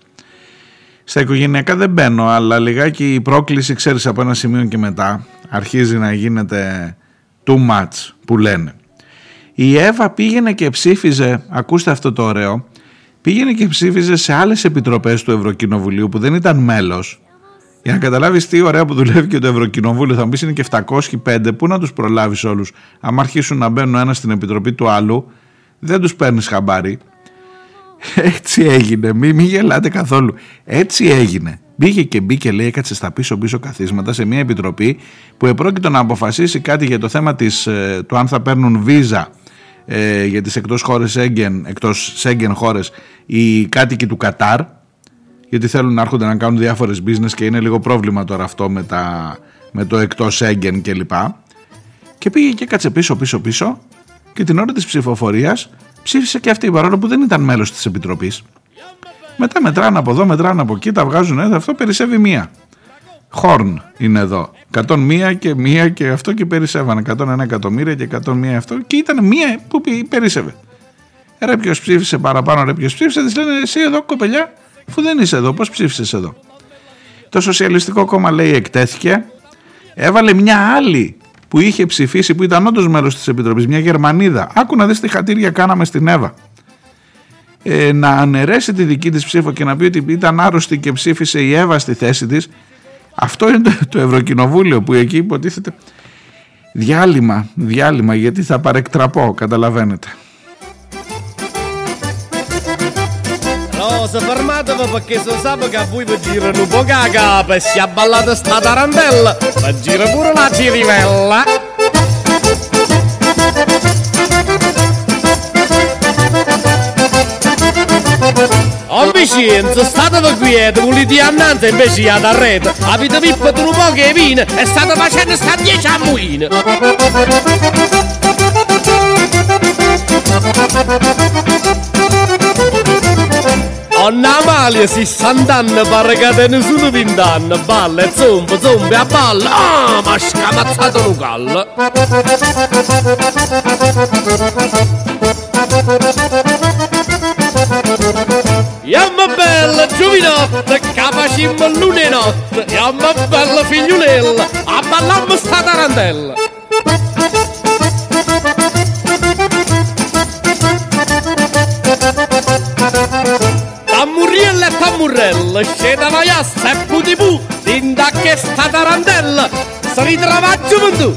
Στα οικογενειακά δεν μπαίνω, αλλά λιγάκι η πρόκληση, ξέρεις, από ένα σημείο και μετά αρχίζει να γίνεται too much που λένε. Η Εύα πήγαινε και ψήφιζε, ακούστε αυτό το ωραίο, πήγαινε και ψήφιζε σε άλλες επιτροπές του Ευρωκοινοβουλίου που δεν ήταν μέλος για να καταλάβεις τι ωραία που δουλεύει και το Ευρωκοινοβούλιο, θα μου πεις είναι και 705, πού να τους προλάβεις όλους. Αν αρχίσουν να μπαίνουν ένα στην επιτροπή του άλλου, δεν τους παίρνεις χαμπάρι. Έτσι έγινε, μην μη γελάτε καθόλου. Έτσι έγινε. Μπήκε και μπήκε λέει έκατσε στα πίσω πίσω καθίσματα σε μια επιτροπή που επρόκειτο να αποφασίσει κάτι για το θέμα της, ε, του αν θα παίρνουν βίζα ε, για τις εκτός χώρες Σέγγεν, εκτός Σέγγεν χώρες οι κάτοικοι του Κατάρ γιατί θέλουν να έρχονται να κάνουν διάφορες business και είναι λίγο πρόβλημα τώρα αυτό με, τα, με το εκτός Σέγγεν κλπ. Και, και πήγε και έκατσε πίσω πίσω πίσω και την ώρα της ψηφοφορίας ψήφισε και αυτή παρόλο που δεν ήταν μέλος της Επιτροπής. Μετά μετράνε από εδώ, μετράνε από εκεί, τα βγάζουν εδώ, αυτό περισσεύει μία. Χόρν είναι εδώ. 101 και μία και αυτό και περισσεύανε. 101 εκατομμύρια και 101 αυτό και ήταν μία που περισσεύε. Ρε ποιος ψήφισε παραπάνω, ρε ποιος ψήφισε, της λένε εσύ εδώ κοπελιά, αφού δεν είσαι εδώ, πώς ψήφισες εδώ; Το Σοσιαλιστικό Κόμμα λέει εκτέθηκε, έβαλε μια άλλη που είχε ψηφίσει, που ήταν όντως μέλος της Επιτροπής, μια Γερμανίδα. Άκου να δεις τι χατήρια κάναμε στην Εύα. Ε, να αναιρέσει τη δική της ψήφο και να πει ότι ήταν άρρωστη και ψήφισε η Εύα στη θέση της. Αυτό είναι το, το Ευρωκοινοβούλιο που εκεί υποτίθεται. Διάλειμμα, διάλειμμα, γιατί θα παρεκτραπώ, καταλαβαίνετε. Oh, se fermatevi perché se sapevo che a voi vi girano un po' caca E se ballate sta tarantella, ma gira pure la cirivella Oh Vicenzo, statevi quieti, volete annanza invece ad arredo. Avete vippato un po' che vino e state facendo sta dieci a muino Donna Amalia, 60 anni, pare che te ne sono 20 anni. Balla e zombo, zombo a balla. Ah, ma scamazzato lo callo. Iamma bella giovinotta, capacimmo l'una notte, iamma bella figliulella, a ballammo sta tarantella. cappella e tamburello, da maiasta e putipù, din da che sta tarantella, si ritrova gioventù.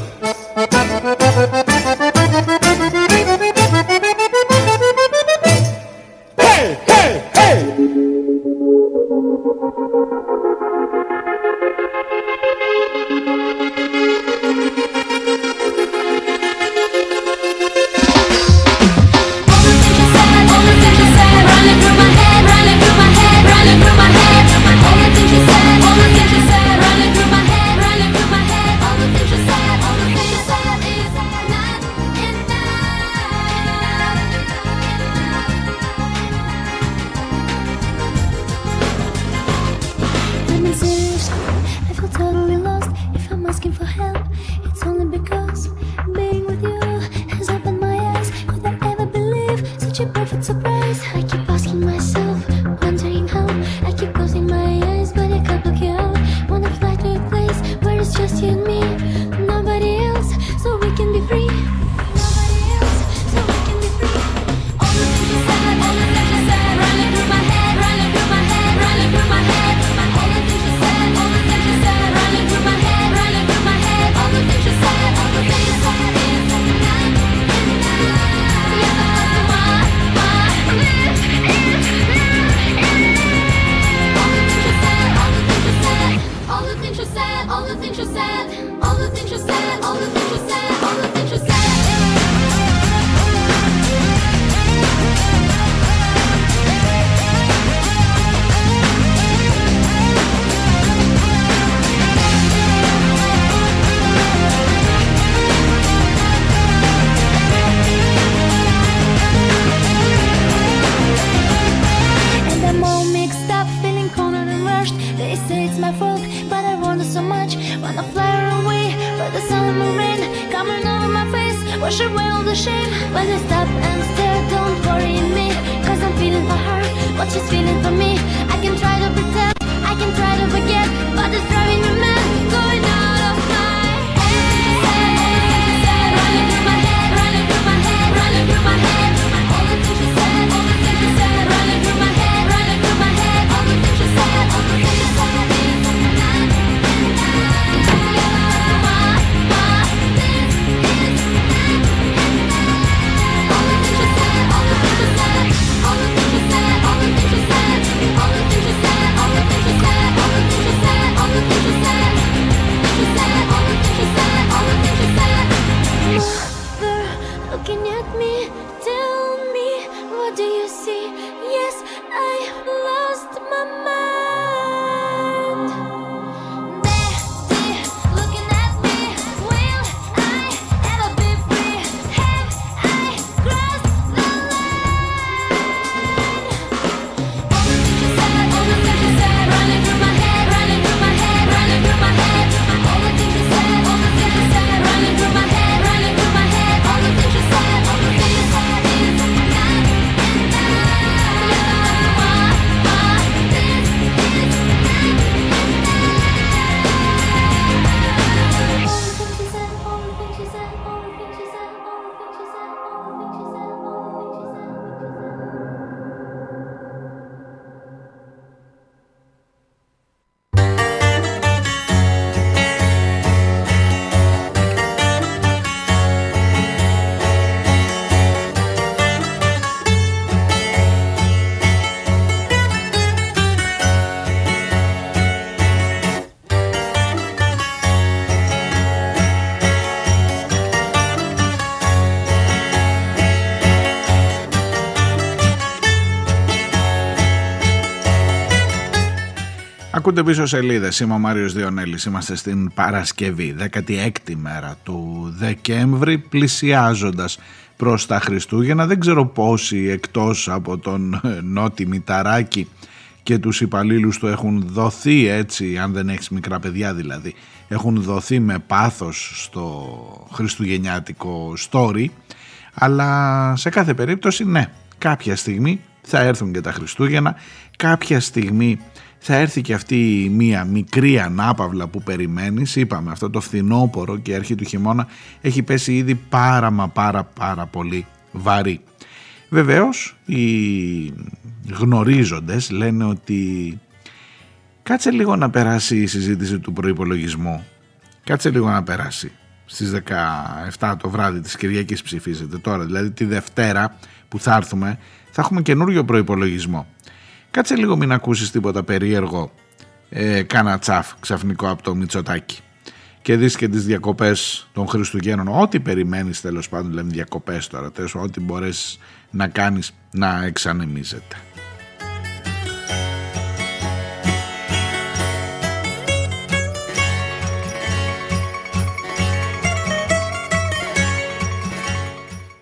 Ακούτε πίσω σελίδες. Είμαι ο Μάριος Διονέλης. Είμαστε στην Παρασκευή, 16η μέρα του Δεκέμβρη, πλησιάζοντας προς τα Χριστούγεννα. Δεν ξέρω πόσοι εκτός από τον Νότι Μηταράκη και τους υπαλλήλους του έχουν δοθεί έτσι, αν δεν έχεις μικρά παιδιά δηλαδή, έχουν δοθεί με πάθος στο χριστουγεννιάτικο story, αλλά σε κάθε περίπτωση ναι, κάποια στιγμή θα έρθουν και τα Χριστούγεννα, κάποια στιγμή θα έρθει και αυτή η μία μικρή ανάπαυλα που περιμένεις, είπαμε αυτό το φθινόπωρο και η αρχή του χειμώνα έχει πέσει ήδη πάρα μα πάρα πάρα πολύ βαρύ. Βεβαίως οι γνωρίζοντες λένε ότι κάτσε λίγο να περάσει η συζήτηση του προϋπολογισμού. Κάτσε λίγο να περάσει. Στις 17 το βράδυ της Κυριακής ψηφίζεται τώρα, δηλαδή τη Δευτέρα που θα έρθουμε θα έχουμε καινούριο προϋπολογισμό. Κάτσε λίγο μην ακούσεις τίποτα περίεργο ε, κάνα τσαφ ξαφνικό από το Μητσοτάκι και δεις και τις διακοπές των Χριστουγέννων. Ό,τι περιμένεις τέλος πάντων λέμε διακοπές τώρα. Τέλος, ό,τι μπορείς να κάνεις να εξανεμίζεται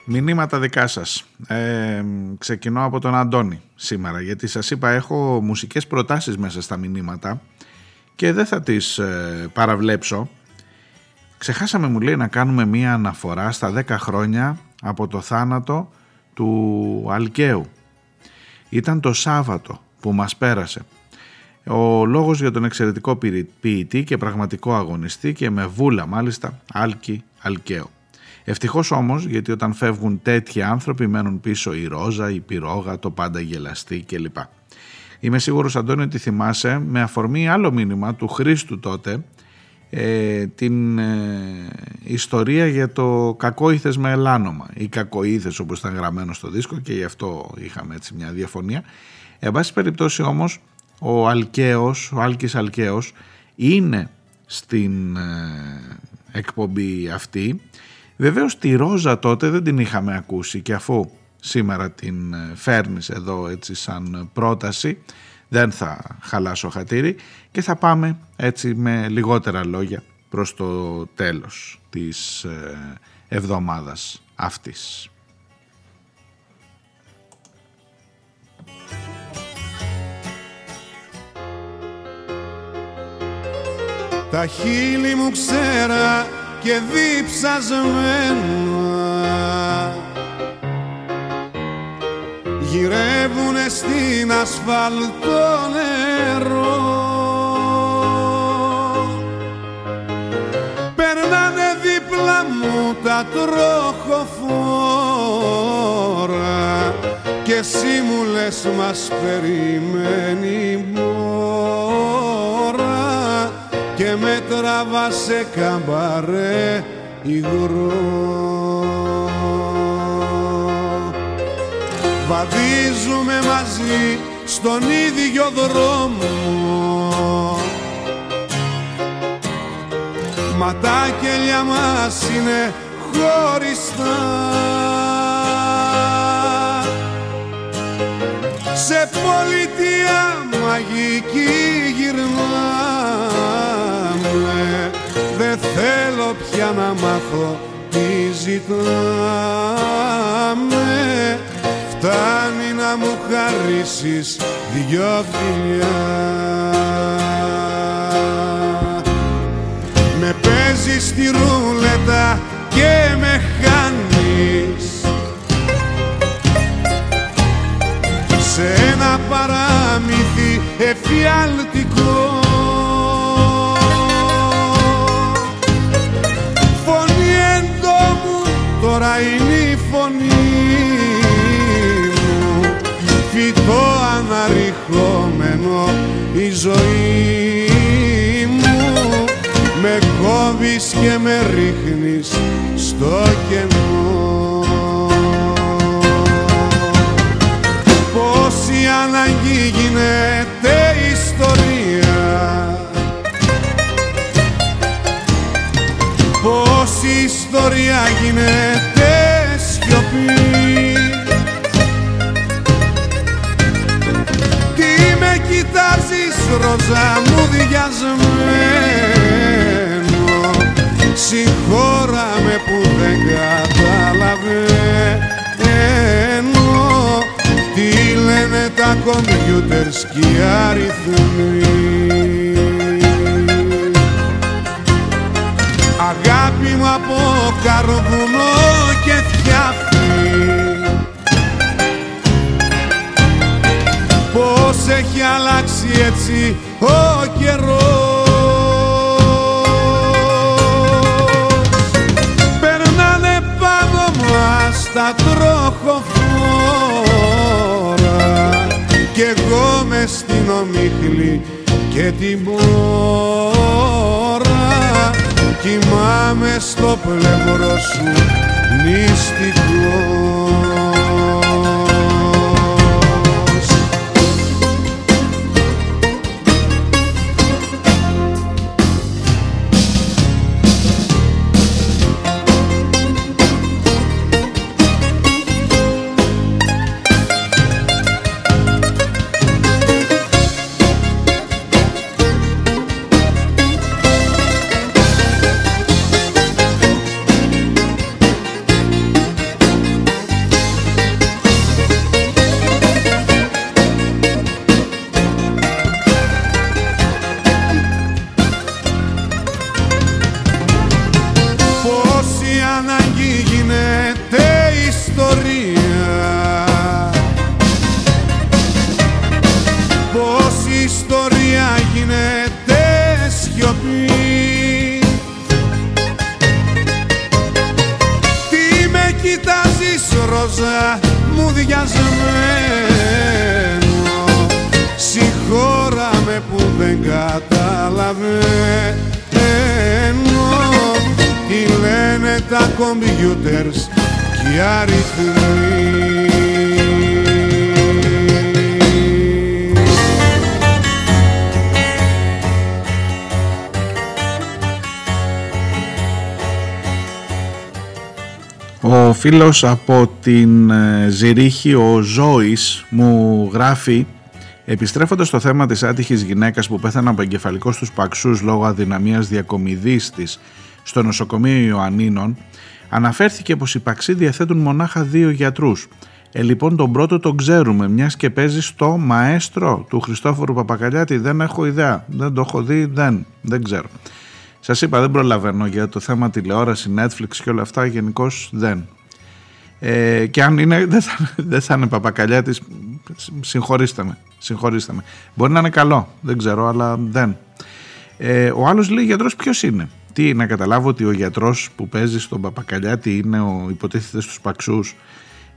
Μηνύματα δικά σας. Ε, ξεκινώ από τον Αντώνη σήμερα γιατί σας είπα έχω μουσικές προτάσεις μέσα στα μηνύματα και δεν θα τις ε, παραβλέψω. Ξεχάσαμε μου λέει να κάνουμε μία αναφορά στα 10 χρόνια από το θάνατο του Αλκαίου. Ήταν το Σάββατο που μας πέρασε. Ο λόγος για τον εξαιρετικό ποιητή και πραγματικό αγωνιστή και με βούλα μάλιστα Άλκη Αλκαίο. Ευτυχώς όμως, γιατί όταν φεύγουν τέτοιοι άνθρωποι μένουν πίσω η ρόζα, η πυρόγα, το πάντα γελαστή κλπ. Είμαι σίγουρος Αντώνη ότι θυμάσαι με αφορμή άλλο μήνυμα του Χρήστου τότε ε, την ε, ιστορία για το κακόήθες με ελάνομα ή κακοήθες όπως ήταν γραμμένο στο δίσκο και γι' αυτό είχαμε έτσι μια διαφωνία. Εν πάση περιπτώσει όμως ο Αλκαίος, ο Άλκης Αλκαίος είναι στην ε, εκπομπή αυτή Βεβαίως τη Ρόζα τότε δεν την είχαμε ακούσει και αφού σήμερα την ε, φέρνεις εδώ έτσι σαν πρόταση δεν θα χαλάσω χατήρι και θα πάμε έτσι με λιγότερα λόγια προς το τέλος της ε, εβδομάδας αυτής. Τα χείλη μου ξέρα και διψασμένα γυρεύουνε στην ασφαλτό νερό. Περνάνε δίπλα μου τα τροχοφόρα και εσύ μου λες μας περιμένει και με τράβασε καμπαρέ υγρό. Βαδίζουμε μαζί στον ίδιο δρόμο. Μα τα κελιά μας είναι χωριστά. Σε πολιτεία μαγική γυρνάμε Δεν θέλω πια να μάθω τι ζητάμε. Φτάνει να μου χαρίσεις δυο φιλιά Με παίζεις στη ρούλετα και με χάνεις. Σε ένα παράμυθι εφιαλτικό τώρα είναι η φωνή μου. Φυτό αναρριχόμενο η ζωή μου. Με κόβεις και με ρίχνεις στο κενό. Η ανάγκη γίνεται ιστορία. Πώς η ιστορία γίνεται Τι με κοιτάζεις ρόζα μου διασμένο Συγχώρα με που δεν καταλαβαίνω Τι λένε τα κομπιούτερς και οι αριθμοί. Αγάπη μου από καρβουνό αλλάξει έτσι ο καιρός. Περνάνε πάνω μας τα τροχοφόρα. Κι εγώ μες στην ομίχλη και την μπόρα Κοιμάμαι στο πλευρό σου νηστικός καταλαβαίνω Τι λένε τα κομπιούτερς και οι αριθμοί. Ο φίλος από την ε, Ζηρίχη, ο Ζώης, μου γράφει Επιστρέφοντας στο θέμα της άτυχης γυναίκας που πέθανε από εγκεφαλικό στους παξούς λόγω αδυναμίας διακομιδής της στο νοσοκομείο Ιωαννίνων, αναφέρθηκε πως οι παξί διαθέτουν μονάχα δύο γιατρούς. Ε, λοιπόν, τον πρώτο τον ξέρουμε, μιας και παίζει στο μαέστρο του Χριστόφορου Παπακαλιάτη. Δεν έχω ιδέα, δεν το έχω δει, δεν, δεν ξέρω. Σας είπα, δεν προλαβαίνω για το θέμα τηλεόραση, Netflix και όλα αυτά, γενικώς δεν. Ε, και αν είναι, δεν θα, δεν θα είναι Παπακαλιάτης, συγχωρήστε με, συγχωρήστε με. Μπορεί να είναι καλό, δεν ξέρω, αλλά δεν. Ε, ο άλλος λέει γιατρός ποιος είναι; Τι, να καταλάβω ότι ο γιατρός που παίζει στον Παπακαλιάτη είναι ο υποτίθεται στους Παξούς.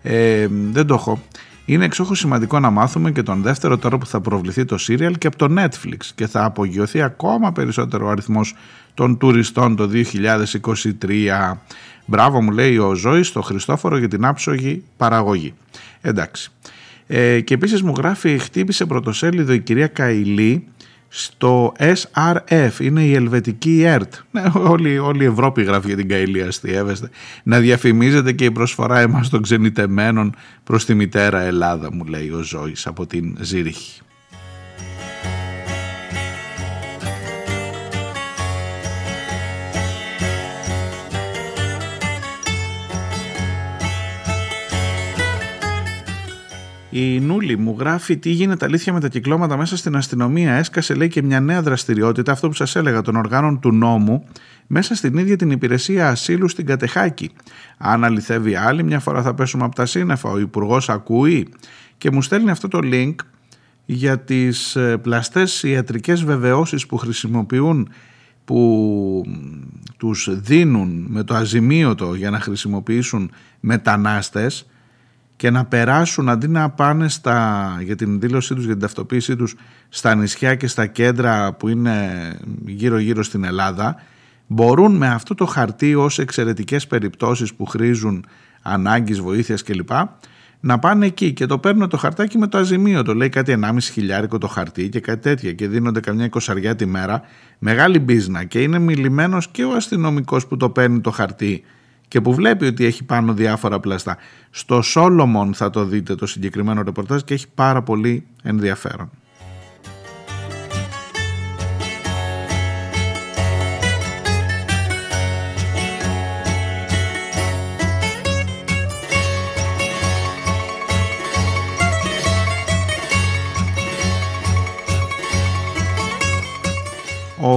Ε, δεν το έχω. Είναι εξόχως σημαντικό να μάθουμε και τον δεύτερο τώρα που θα προβληθεί το σύριαλ και από το Netflix και θα απογειωθεί ακόμα περισσότερο ο αριθμός των τουριστών το 2023. Μπράβο μου λέει ο Ζώης στο Χριστόφορο για την άψογη παραγωγή. Εντάξει. Ε, και επίσης μου γράφει χτύπησε πρωτοσέλιδο η κυρία Καηλή στο SRF, είναι η ελβετική ΕΡΤ. Ναι, όλη, όλη η Ευρώπη γράφει για την Καηλή, αστείευεστε. Να διαφημίζεται και η προσφορά εμάς των ξενιτεμένων προς τη μητέρα Ελλάδα, μου λέει ο Ζώης από την Ζήριχη. Η Νούλη μου γράφει τι γίνεται αλήθεια με τα κυκλώματα μέσα στην αστυνομία. Έσκασε λέει και μια νέα δραστηριότητα, αυτό που σας έλεγα, των οργάνων του νόμου, μέσα στην ίδια την υπηρεσία ασύλου στην Κατεχάκη. Αν αληθεύει άλλη, μια φορά θα πέσουμε από τα σύννεφα. Ο Υπουργός ακούει και μου στέλνει αυτό το link για τις ε, πλαστές ιατρικές βεβαιώσεις που χρησιμοποιούν που τους δίνουν με το αζημίωτο για να χρησιμοποιήσουν μετανάστες και να περάσουν αντί να πάνε στα, για την δήλωσή τους, για την ταυτοποίησή τους στα νησιά και στα κέντρα που είναι γύρω γύρω στην Ελλάδα μπορούν με αυτό το χαρτί ως εξαιρετικές περιπτώσεις που χρήζουν ανάγκης, βοήθειας κλπ να πάνε εκεί και το παίρνουν το χαρτάκι με το αζημίωτο. Λέει κάτι 1,5 χιλιάρικο το χαρτί και κάτι τέτοια και δίνονται καμιά εικοσαριά τη μέρα. Μεγάλη μπίζνα και είναι μιλημένος και ο αστυνομικός που το παίρνει το χαρτί και που βλέπει ότι έχει πάνω διάφορα πλαστά. Στο Σόλομον θα το δείτε το συγκεκριμένο ρεπορτάζ και έχει πάρα πολύ ενδιαφέρον.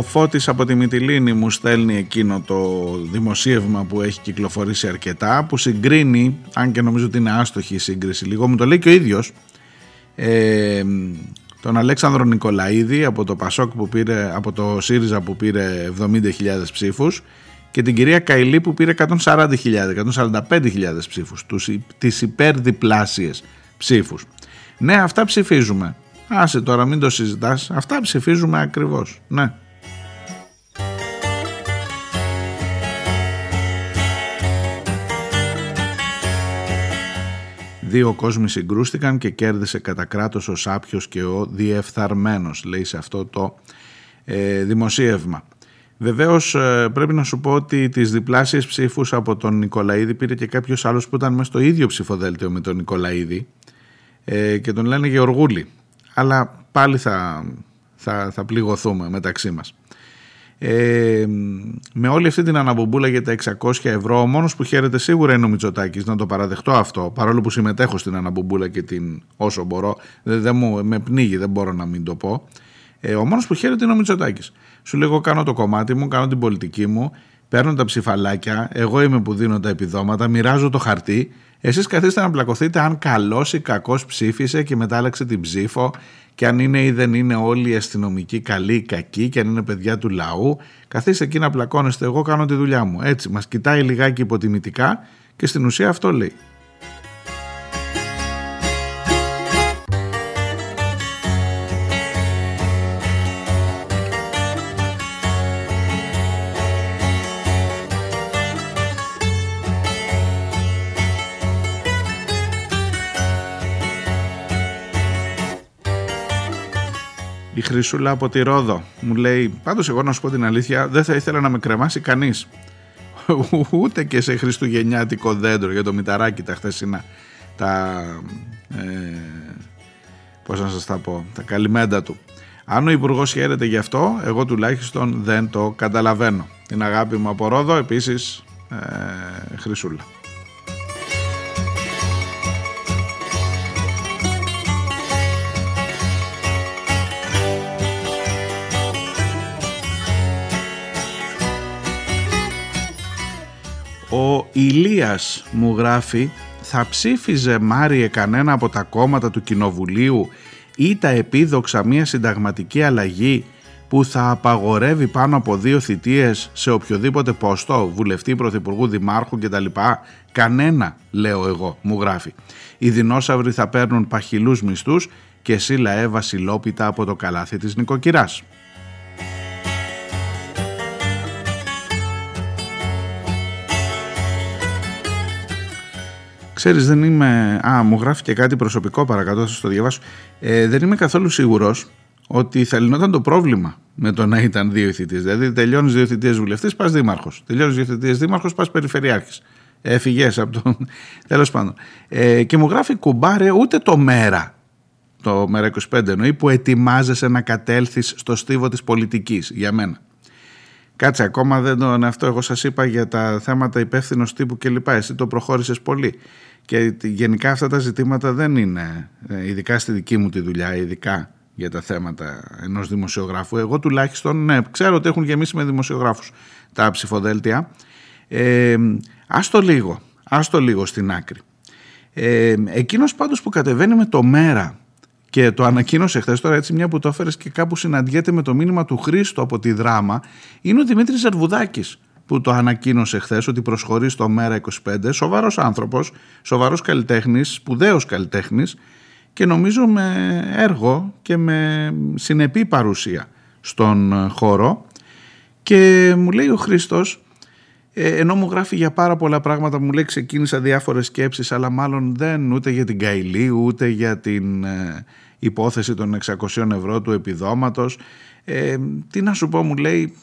Φώτης από τη Μυτιλίνη μου στέλνει εκείνο το δημοσίευμα που έχει κυκλοφορήσει αρκετά που συγκρίνει, αν και νομίζω ότι είναι άστοχη η σύγκριση λίγο, μου το λέει και ο ίδιος ε, τον Αλέξανδρο Νικολαίδη από το Πασόκ που πήρε, από το ΣΥΡΙΖΑ που πήρε 70.000 ψήφους και την κυρία Καηλή που πήρε 140.000, 145.000 ψήφους, τους, τις υπερδιπλάσιες ψήφους. Ναι, αυτά ψηφίζουμε. Άσε τώρα μην το συζητάς, αυτά ψηφίζουμε ακριβώς, ναι. Δύο κόσμοι συγκρούστηκαν και κέρδισε κατά κράτος ο Σάπιος και ο Διεφθαρμένος, λέει σε αυτό το ε, δημοσίευμα. Βεβαίως ε, πρέπει να σου πω ότι τις διπλάσιες ψήφους από τον Νικολαίδη πήρε και κάποιος άλλος που ήταν μέσα στο ίδιο ψηφοδέλτιο με τον Νικολαίδη ε, και τον λένε Γεωργούλη. Αλλά πάλι θα, θα, θα πληγωθούμε μεταξύ μας. Ε, με όλη αυτή την αναμπομπούλα για τα 600 ευρώ, ο μόνος που χαίρεται σίγουρα είναι ο Μητσοτάκης, να το παραδεχτώ αυτό, παρόλο που συμμετέχω στην αναμπομπούλα και την όσο μπορώ, δεν, δεν μου, με πνίγει, δεν μπορώ να μην το πω. Ε, ο μόνος που χαίρεται είναι ο Μητσοτάκης. Σου λέω, εγώ κάνω το κομμάτι μου, κάνω την πολιτική μου, παίρνω τα ψηφαλάκια, εγώ είμαι που δίνω τα επιδόματα, μοιράζω το χαρτί. Εσείς καθίστε να πλακωθείτε αν καλός ή κακός ψήφισε και μετά άλλαξε την ψήφο και αν είναι ή δεν είναι όλοι οι αστυνομικοί καλοί ή κακοί και αν είναι παιδιά του λαού. Καθίστε εκεί να πλακώνεστε, εγώ κάνω τη δουλειά μου. Έτσι, μας κοιτάει λιγάκι υποτιμητικά και στην ουσία αυτό λέει. Χρυσούλα από τη Ρόδο. Μου λέει πάντως εγώ να σου πω την αλήθεια δεν θα ήθελα να με κρεμάσει κανείς *laughs* ούτε και σε χριστουγεννιάτικο δέντρο για το μηταράκι τα χθεσινά. Τα ε, πώς να σας τα πω τα καλυμμέντα του. Αν ο υπουργός χαίρεται γι' αυτό εγώ τουλάχιστον δεν το καταλαβαίνω. Την αγάπη μου από Ρόδο επίσης ε, Χρυσούλα Ηλίας μου γράφει θα ψήφιζε Μάριε κανένα από τα κόμματα του Κοινοβουλίου ή τα επίδοξα μια συνταγματική αλλαγή που θα απαγορεύει πάνω από δύο θητείες σε οποιοδήποτε ποστό, βουλευτή, πρωθυπουργού, δημάρχου κτλ. Κανένα, λέω εγώ, μου γράφει. Οι δεινόσαυροι θα παίρνουν παχυλούς μισθούς και εσύ λαέ βασιλόπιτα από το καλάθι της νοικοκυράς. Ξέρεις δεν είμαι... Α, μου γράφει και κάτι προσωπικό παρακάτω, θα το διαβάσω. Ε, δεν είμαι καθόλου σίγουρος ότι θα λυνόταν το πρόβλημα με το να ήταν δύο θητείε. Δηλαδή, τελειώνεις δύο θητείε βουλευτής, πας δήμαρχος. Τελειώνεις δύο θητείε δήμαρχος, πας περιφερειάρχης. Έφυγε από τον. *laughs* Τέλος πάντων. Ε, και μου γράφει κουμπάρε ούτε το μέρα. Το μέρα 25 εννοεί που ετοιμάζεσαι να κατέλθεις στο στίβο της πολιτικής για μένα. Κάτσε ακόμα δεν τον αυτό εγώ σας είπα για τα θέματα υπεύθυνος τύπου κλπ. Εσύ το προχώρησες πολύ. Και γενικά αυτά τα ζητήματα δεν είναι, ε, ειδικά στη δική μου τη δουλειά, ειδικά για τα θέματα ενός δημοσιογράφου. Εγώ τουλάχιστον, ναι, ξέρω ότι έχουν γεμίσει με δημοσιογράφους τα ψηφοδέλτια. Ε, ας το λίγο, ας το λίγο στην άκρη. Ε, εκείνος πάντως που κατεβαίνει με το μέρα και το ανακοίνωσε χθες τώρα έτσι μια που το έφερες και κάπου συναντιέται με το μήνυμα του Χρήστο από τη δράμα είναι ο Δημήτρης Ζερβουδάκης που το ανακοίνωσε χθες ότι προσχωρεί στο Μέρα 25, σοβαρός άνθρωπος, σοβαρός καλλιτέχνης, σπουδαίος καλλιτέχνης και νομίζω με έργο και με συνεπή παρουσία στον χώρο. Και μου λέει ο Χρήστος ε, ενώ μου γράφει για πάρα πολλά πράγματα μου λέει ξεκίνησα διάφορες σκέψεις αλλά μάλλον δεν ούτε για την Καηλή ούτε για την ε, υπόθεση των 600 ευρώ του επιδόματος ε, τι να σου πω μου λέει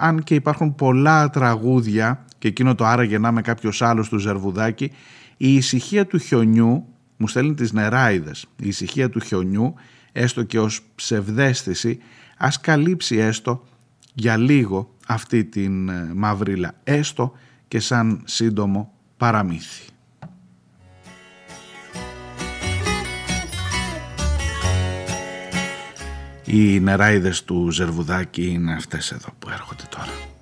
αν και υπάρχουν πολλά τραγούδια και εκείνο το άραγε να με κάποιος άλλος του Ζερβουδάκη η ησυχία του χιονιού μου στέλνει τις νεράιδες η ησυχία του χιονιού έστω και ως ψευδέστηση ας καλύψει έστω για λίγο αυτή την ε, μαυρίλα έστω και σαν σύντομο παραμύθι. Οι νεράιδες του Ζερβουδάκη είναι αυτές εδώ που έρχονται τώρα.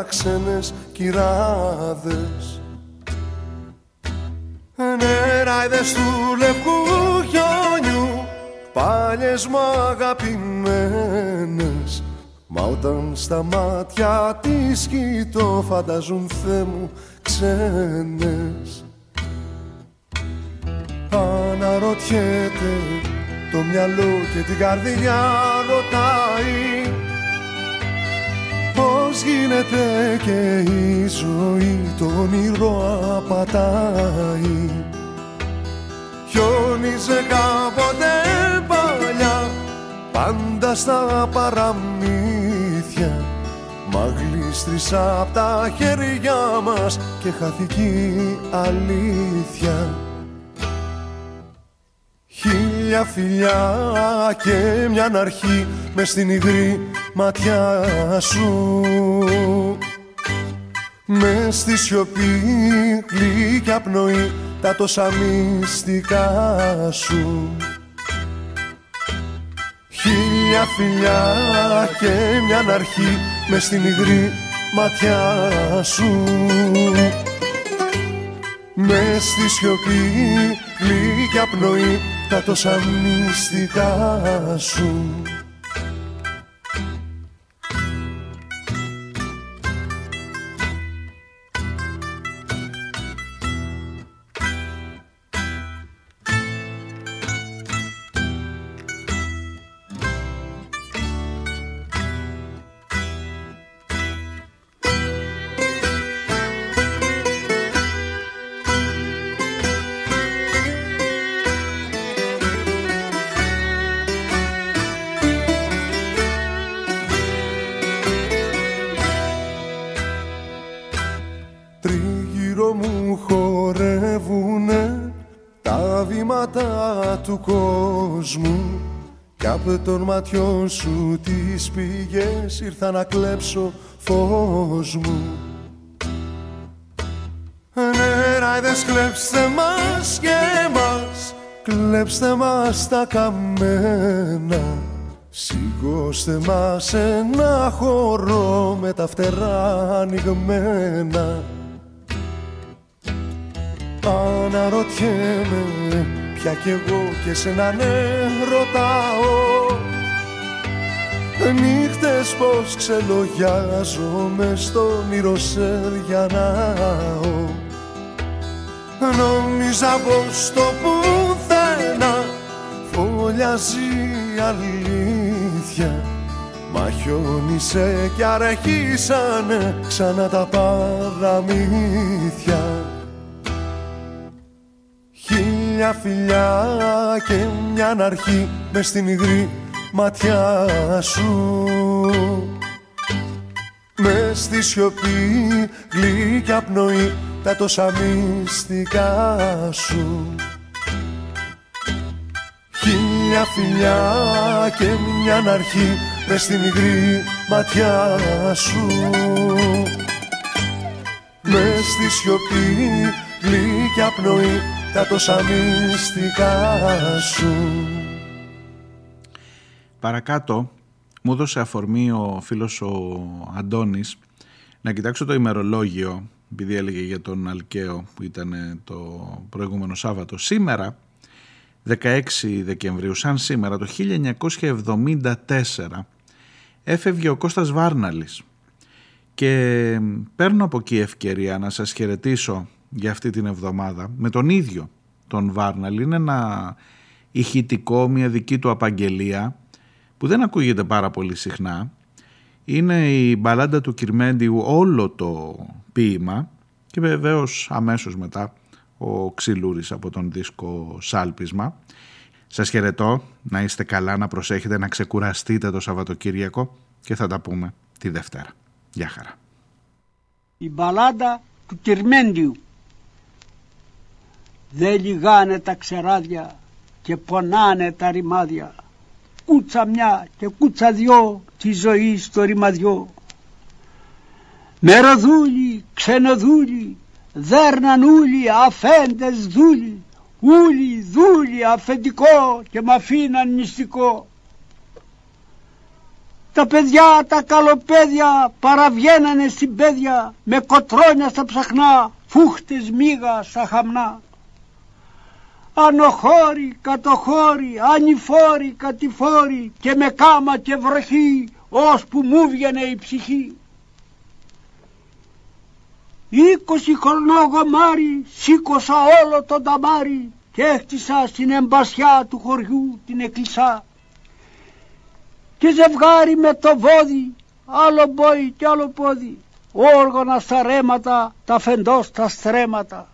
Επισκέπτονται παραξένες κυράδες Νεράιδες του λευκού χιόνιου Πάλιες μου αγαπημένες. Μα όταν στα μάτια τις κοιτώ φανταζούν Θεέ μου ξένες. Αναρωτιέται το μυαλό και την καρδιά ρωτάει Πώς γίνεται και η ζωή το όνειρο απατάει Χιόνιζε κάποτε παλιά πάντα στα παραμύθια. Μα γλίστρισα απ' τα χέρια μας και χάθηκε η αλήθεια. Χίλια φιλιά και μια αρχή μες στην υγρή ματιά σου. Με στη σιωπή γλυκιά πνοή τα τόσα μυστικά σου. Χίλια φιλιά και μια αρχή με στην υγρή ματιά σου. Με στη σιωπή γλυκιά πνοή τα τόσα μυστικά σου του κόσμου. Κι απ' των ματιών σου τις πηγές ήρθα να κλέψω φως μου. Νεράιδες κλέψτε μας και μας Κλέψτε μας τα καμένα. Σηκώστε μας ένα χώρο με τα φτερά ανοιγμένα. Αναρωτιέμαι πια κι εγώ και σε να ναι ρωτάω. Νύχτες πως ξελογιάζομαι στον όνειρο σε διανάω. Νόμιζα πως το πουθενά φωλιάζει η αλήθεια. Μα χιόνισε κι αρχίσανε ξανά τα παραμύθια Χίλια φιλιά και μια αρχή μες στην υγρή ματιά σου. Μες στη σιωπή γλυκιά πνοή τα τόσα μυστικά σου. Χίλια φιλιά και μια αρχή μες στην υγρή ματιά σου. Μες στη σιωπή γλυκιά πνοή τα τόσα μυστικά σου Παρακάτω μου έδωσε αφορμή ο φίλος ο Αντώνης να κοιτάξω το ημερολόγιο επειδή έλεγε για τον Αλκαίο που ήταν το προηγούμενο Σάββατο. Σήμερα, 16 Δεκεμβρίου, σαν σήμερα, το 1974, έφευγε ο Κώστας Βάρναλης και παίρνω από εκεί ευκαιρία να σας χαιρετήσω για αυτή την εβδομάδα με τον ίδιο τον Βάρναλη. Είναι ένα ηχητικό, μια δική του απαγγελία που δεν ακούγεται πάρα πολύ συχνά. Είναι η μπαλάντα του Κυρμέντιου όλο το ποίημα και βεβαίως αμέσως μετά ο Ξυλούρης από τον δίσκο Σάλπισμα. Σας χαιρετώ, να είστε καλά, να προσέχετε, να ξεκουραστείτε το Σαββατοκύριακο και θα τα πούμε τη Δευτέρα. Γεια χαρά. η μπαλάντα του Κυρμέντιου. Δεν λιγάνε τα ξεράδια και πονάνε τα ρημάδια. Κούτσα μια και κούτσα δυο τη ζωή στο ρημαδιό. Μεροδούλοι, ξενοδούλοι, δέρναν ούλοι, αφέντες δούλοι, ούλοι, δούλοι, αφεντικό και μ' αφήναν νηστικό. Τα παιδιά, τα καλοπέδια παραβγαίνανε στην πέδια με κοτρόνια στα ψαχνά, φούχτες μίγα στα χαμνά. Ανοχώροι, κατοχώροι, ανηφόροι, κατηφόροι και με κάμα και βροχή, ώσπου μου βγαινε η ψυχή. Είκοσι χρονό γαμάρι σήκωσα όλο τον ταμάρι και έχτισα στην εμπασιά του χωριού την εκκλησά. Και ζευγάρι με το βόδι, άλλο μπόι και άλλο πόδι, όργανα στα ρέματα, τα φεντός στα στρέματα.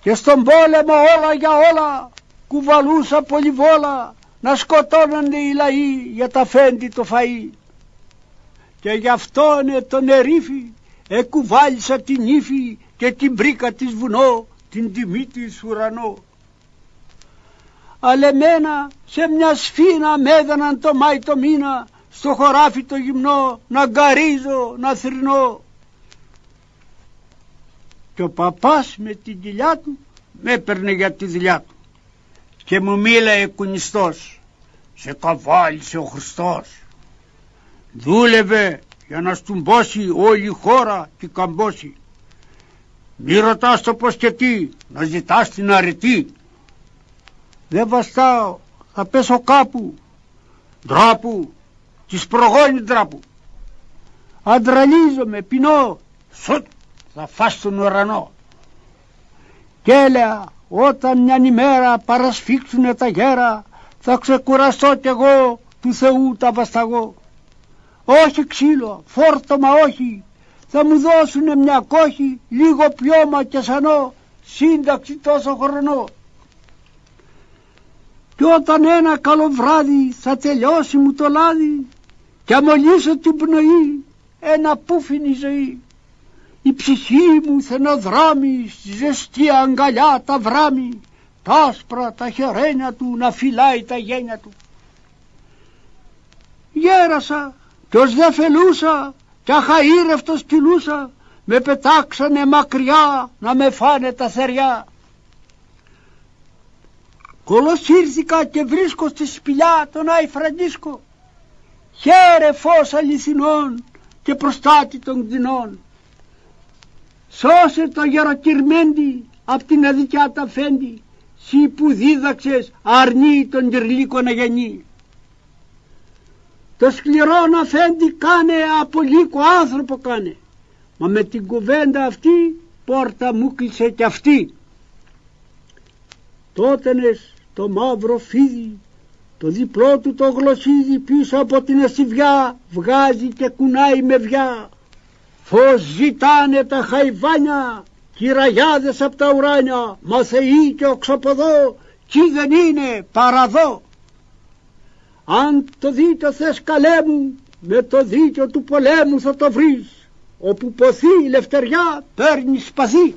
Και στον πόλεμο όλα για όλα κουβαλούσα πολυβόλα να σκοτώνονται οι λαοί για τα φέντη το φαΐ. Και γι' αυτόν τον ερήφη εκουβάλισα την ύφη και την μπρίκα της βουνό, την τιμή της ουρανό. Αλλά εμένα σε μια σφίνα με έδαναν το Μάη το μήνα στο χωράφι το γυμνό να γκαρίζω, να θρυνώ. Και ο παπάς με την κοιλιά του με έπαιρνε για τη δουλειά του. Και μου μίλαε κουνιστός. Σε καβάλισε ο Χριστός. Δούλευε για να στουμπώσει όλη η χώρα και καμπώσει μη ρωτάς το πως και τι να ζητάς την αρετή. Δεν βαστάω θα πέσω κάπου. Ντράπου της προγόνη ντράπου. Αντραλίζομαι πεινώ σουτ θα φας τον ουρανό και έλεγα όταν μια ημέρα παρασφίξουνε τα γέρα θα ξεκουραστώ κι εγώ του Θεού τα βασταγώ. Όχι ξύλο, φόρτωμα όχι, θα μου δώσουνε μια κόχη, λίγο πιώμα και σανό, σύνταξη τόσο χρονό. Κι όταν ένα καλό βράδυ θα τελειώσει μου το λάδι και αμολύσω την πνοή, ένα πούφινη ζωή. Η ψυχή μου θενοδράμει στη ζεστή αγκαλιά τα βράμει τα άσπρα τα χερένια του να φυλάει τα γένια του. Γέρασα κι ως δεν φελούσα κι αχαήρευτος κυλούσα με πετάξανε μακριά να με φάνε τα θεριά. Κολοσύρθηκα και βρίσκω στη σπηλιά τον Άι Φραντίσκο χαίρε φως αληθινών και προστάτη των κτηνών. Σώσε το γεροκυρμέντι απ' την αδικιά τα φέντη, σύ που δίδαξες αρνεί τον κυρλίκο να γεννεί. Το σκληρό να φέντη κάνε από λύκο άνθρωπο κάνε, μα με την κουβέντα αυτή πόρτα μου κλείσε κι αυτή. Τότενες το μαύρο φίδι, το διπλό του το γλωσσίδι πίσω από την ασυβιά βγάζει και κουνάει με βιά. Φως ζητάνε τα χαϊβάνια, κυραγιάδες απ' τα ουράνια, μα θεοί και οξοποδό, κι δεν είναι παραδό. Αν το δίκιο θες καλέ μου, με το δίκιο του πολέμου θα το βρεις, όπου ποθεί η λευτεριά παίρνεις σπαθί.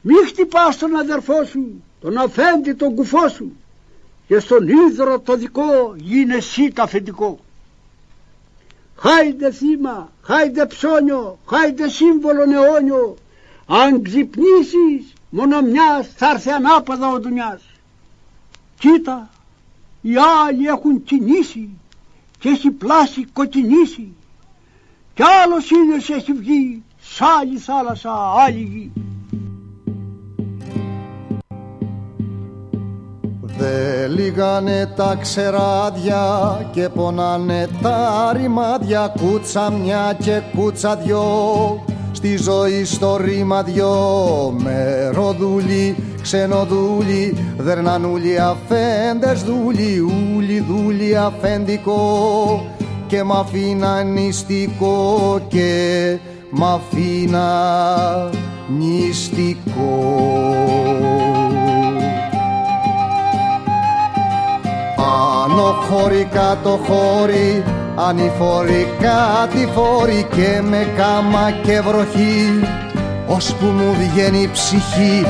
Μη χτυπάς τον αδερφό σου, τον αφέντη τον κουφό σου, και στον ίδρο το δικό γίνε εσύ το αφεντικό. Χάιντε θύμα, χάιντε ψώνιο, χάιντε σύμβολο αιώνιο. Αν ξυπνήσεις μόνο μιας θα έρθει ανάποδα ο Δουνιάς. Κοίτα, οι άλλοι έχουν κινήσει και έχει πλάσει κοκκινήσει κι άλλος ήλιος έχει βγει σ' άλλη θάλασσα άλλη γη. Δε λιγάνε τα ξεράδια και πονάνε τα ρημάδια. Κούτσα μια και κούτσα δυο στη ζωή στο ρήμα δυο. Μεροδούλοι, ξενοδούλοι δερνανούλοι αφέντες δούλοι ούλοι δούλοι αφεντικό και μ' αφήνα νηστικό και μ' αφήνα νηστικό Άνω χώρι κάτω χώρι ανηφόροι κάτι φόροι και με κάμα και βροχή. Ώσπου μου βγαίνει η ψυχή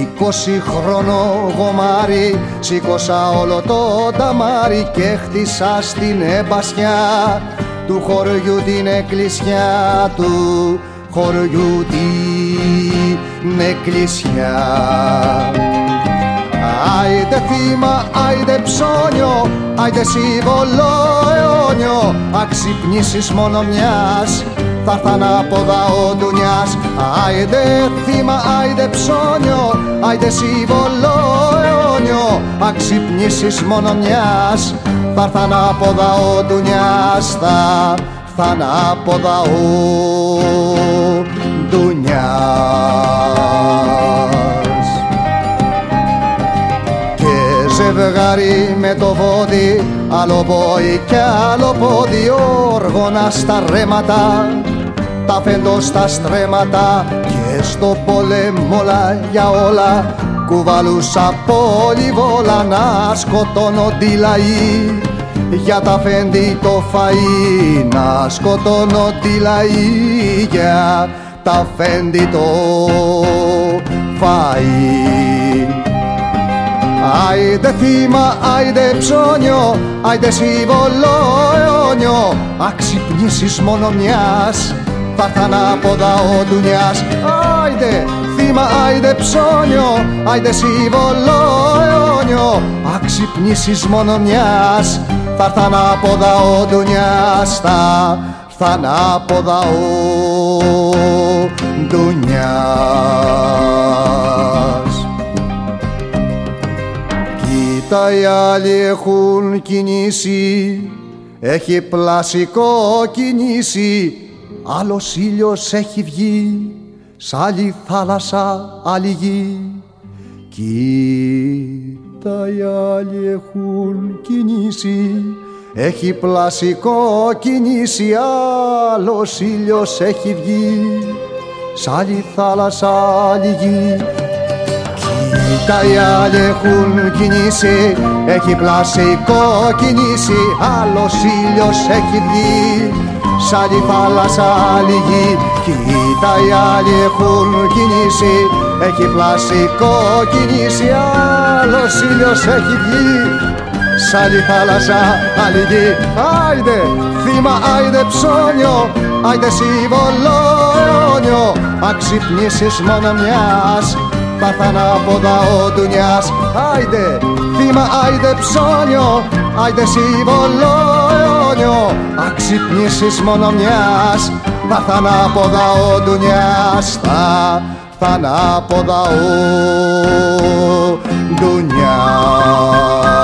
είκοσι χρόνο γομάρι. Σήκωσα όλο το ταμάρι και χτίσα στην εμπασιά του χωριού την εκκλησιά του. Χωριού την εκκλησιά Άιντε θύμα, άιντε ψώνιο, άιντε σύμβολο αιώνιο. Αξυπνήσεις μόνο μιας, θα έρθ' ανάποδα ο ντουνιάς Άιντε θύμα, άιντε ψώνιο, άιντε σύμβολο αιώνιο. Αξυπνήσεις μόνο μιας, θα έρθ' ανάποδα ο ντουνιάς Θα έρθ' ανάποδα ο ζευγάρι με το βόδι άλλο πόη και άλλο πόδι όργωνα στα ρέματα τα φέντο στα στρέμματα και στο πόλεμο όλα για όλα. Κουβαλούσα πολυβόλα να σκοτώνονται οι λαοί για τα φέντη το φαΐ να σκοτώνονται οι λαοί για τα φέντη το φαΐ Άιντε θύμα, άιντε ψώνιο, άιντε σύμβολο αιώνιο. Αξυπνήσεις μόνο μιας, θα έρθ' ανάποδα ο ντουνιάς Άιντε θύμα, άιντε ψώνιο, άιντε σύμβολο αιώνιο. Αξυπνήσεις μόνο μιας, θα έρθ' ανάποδα ο ντουνιάς Θα έρθ' ανάποδα ο ντουνιάς Κοίτα οι άλλοι έχουν κινήσει. Έχει πλασικό κινήσει Άλλος ήλιος έχει βγει Σ' άλλη θάλασσα άλλη γη. Κοίτα οι άλλοι έχουν κινήσει. Έχει πλασικό κινήσει Άλλος ήλιος έχει βγει Σ' άλλη θάλασσα άλλη γη Κοίτα οι άλλοι έχουν κινήσει, έχει πλασικό κινήσει, άλλος ήλιος έχει βγει, σ' άλλη θάλασσα άλλη γη. Κοίτα οι άλλοι έχουν κινήσει, έχει πλασικό κινήσει, άλλος ήλιος έχει βγει, σ' άλλη θάλασσα άλλη γη. Άιντε θύμα, άιντε ψώνιο, άιντε σύμβολο αιώνιο, αξυπνήσεις μόνο μιας, θα έρθ' ανάποδα ο ντουνιάς. Άιντε θύμα, άιντε ψώνιο, άιντε σύμβολο αιώνιο. Αξυπνήσεις μόνο μιας, θα έρθ' ανάποδα ο ντουνιάς. Θα έρθ' ανάποδα ο ντουνιάς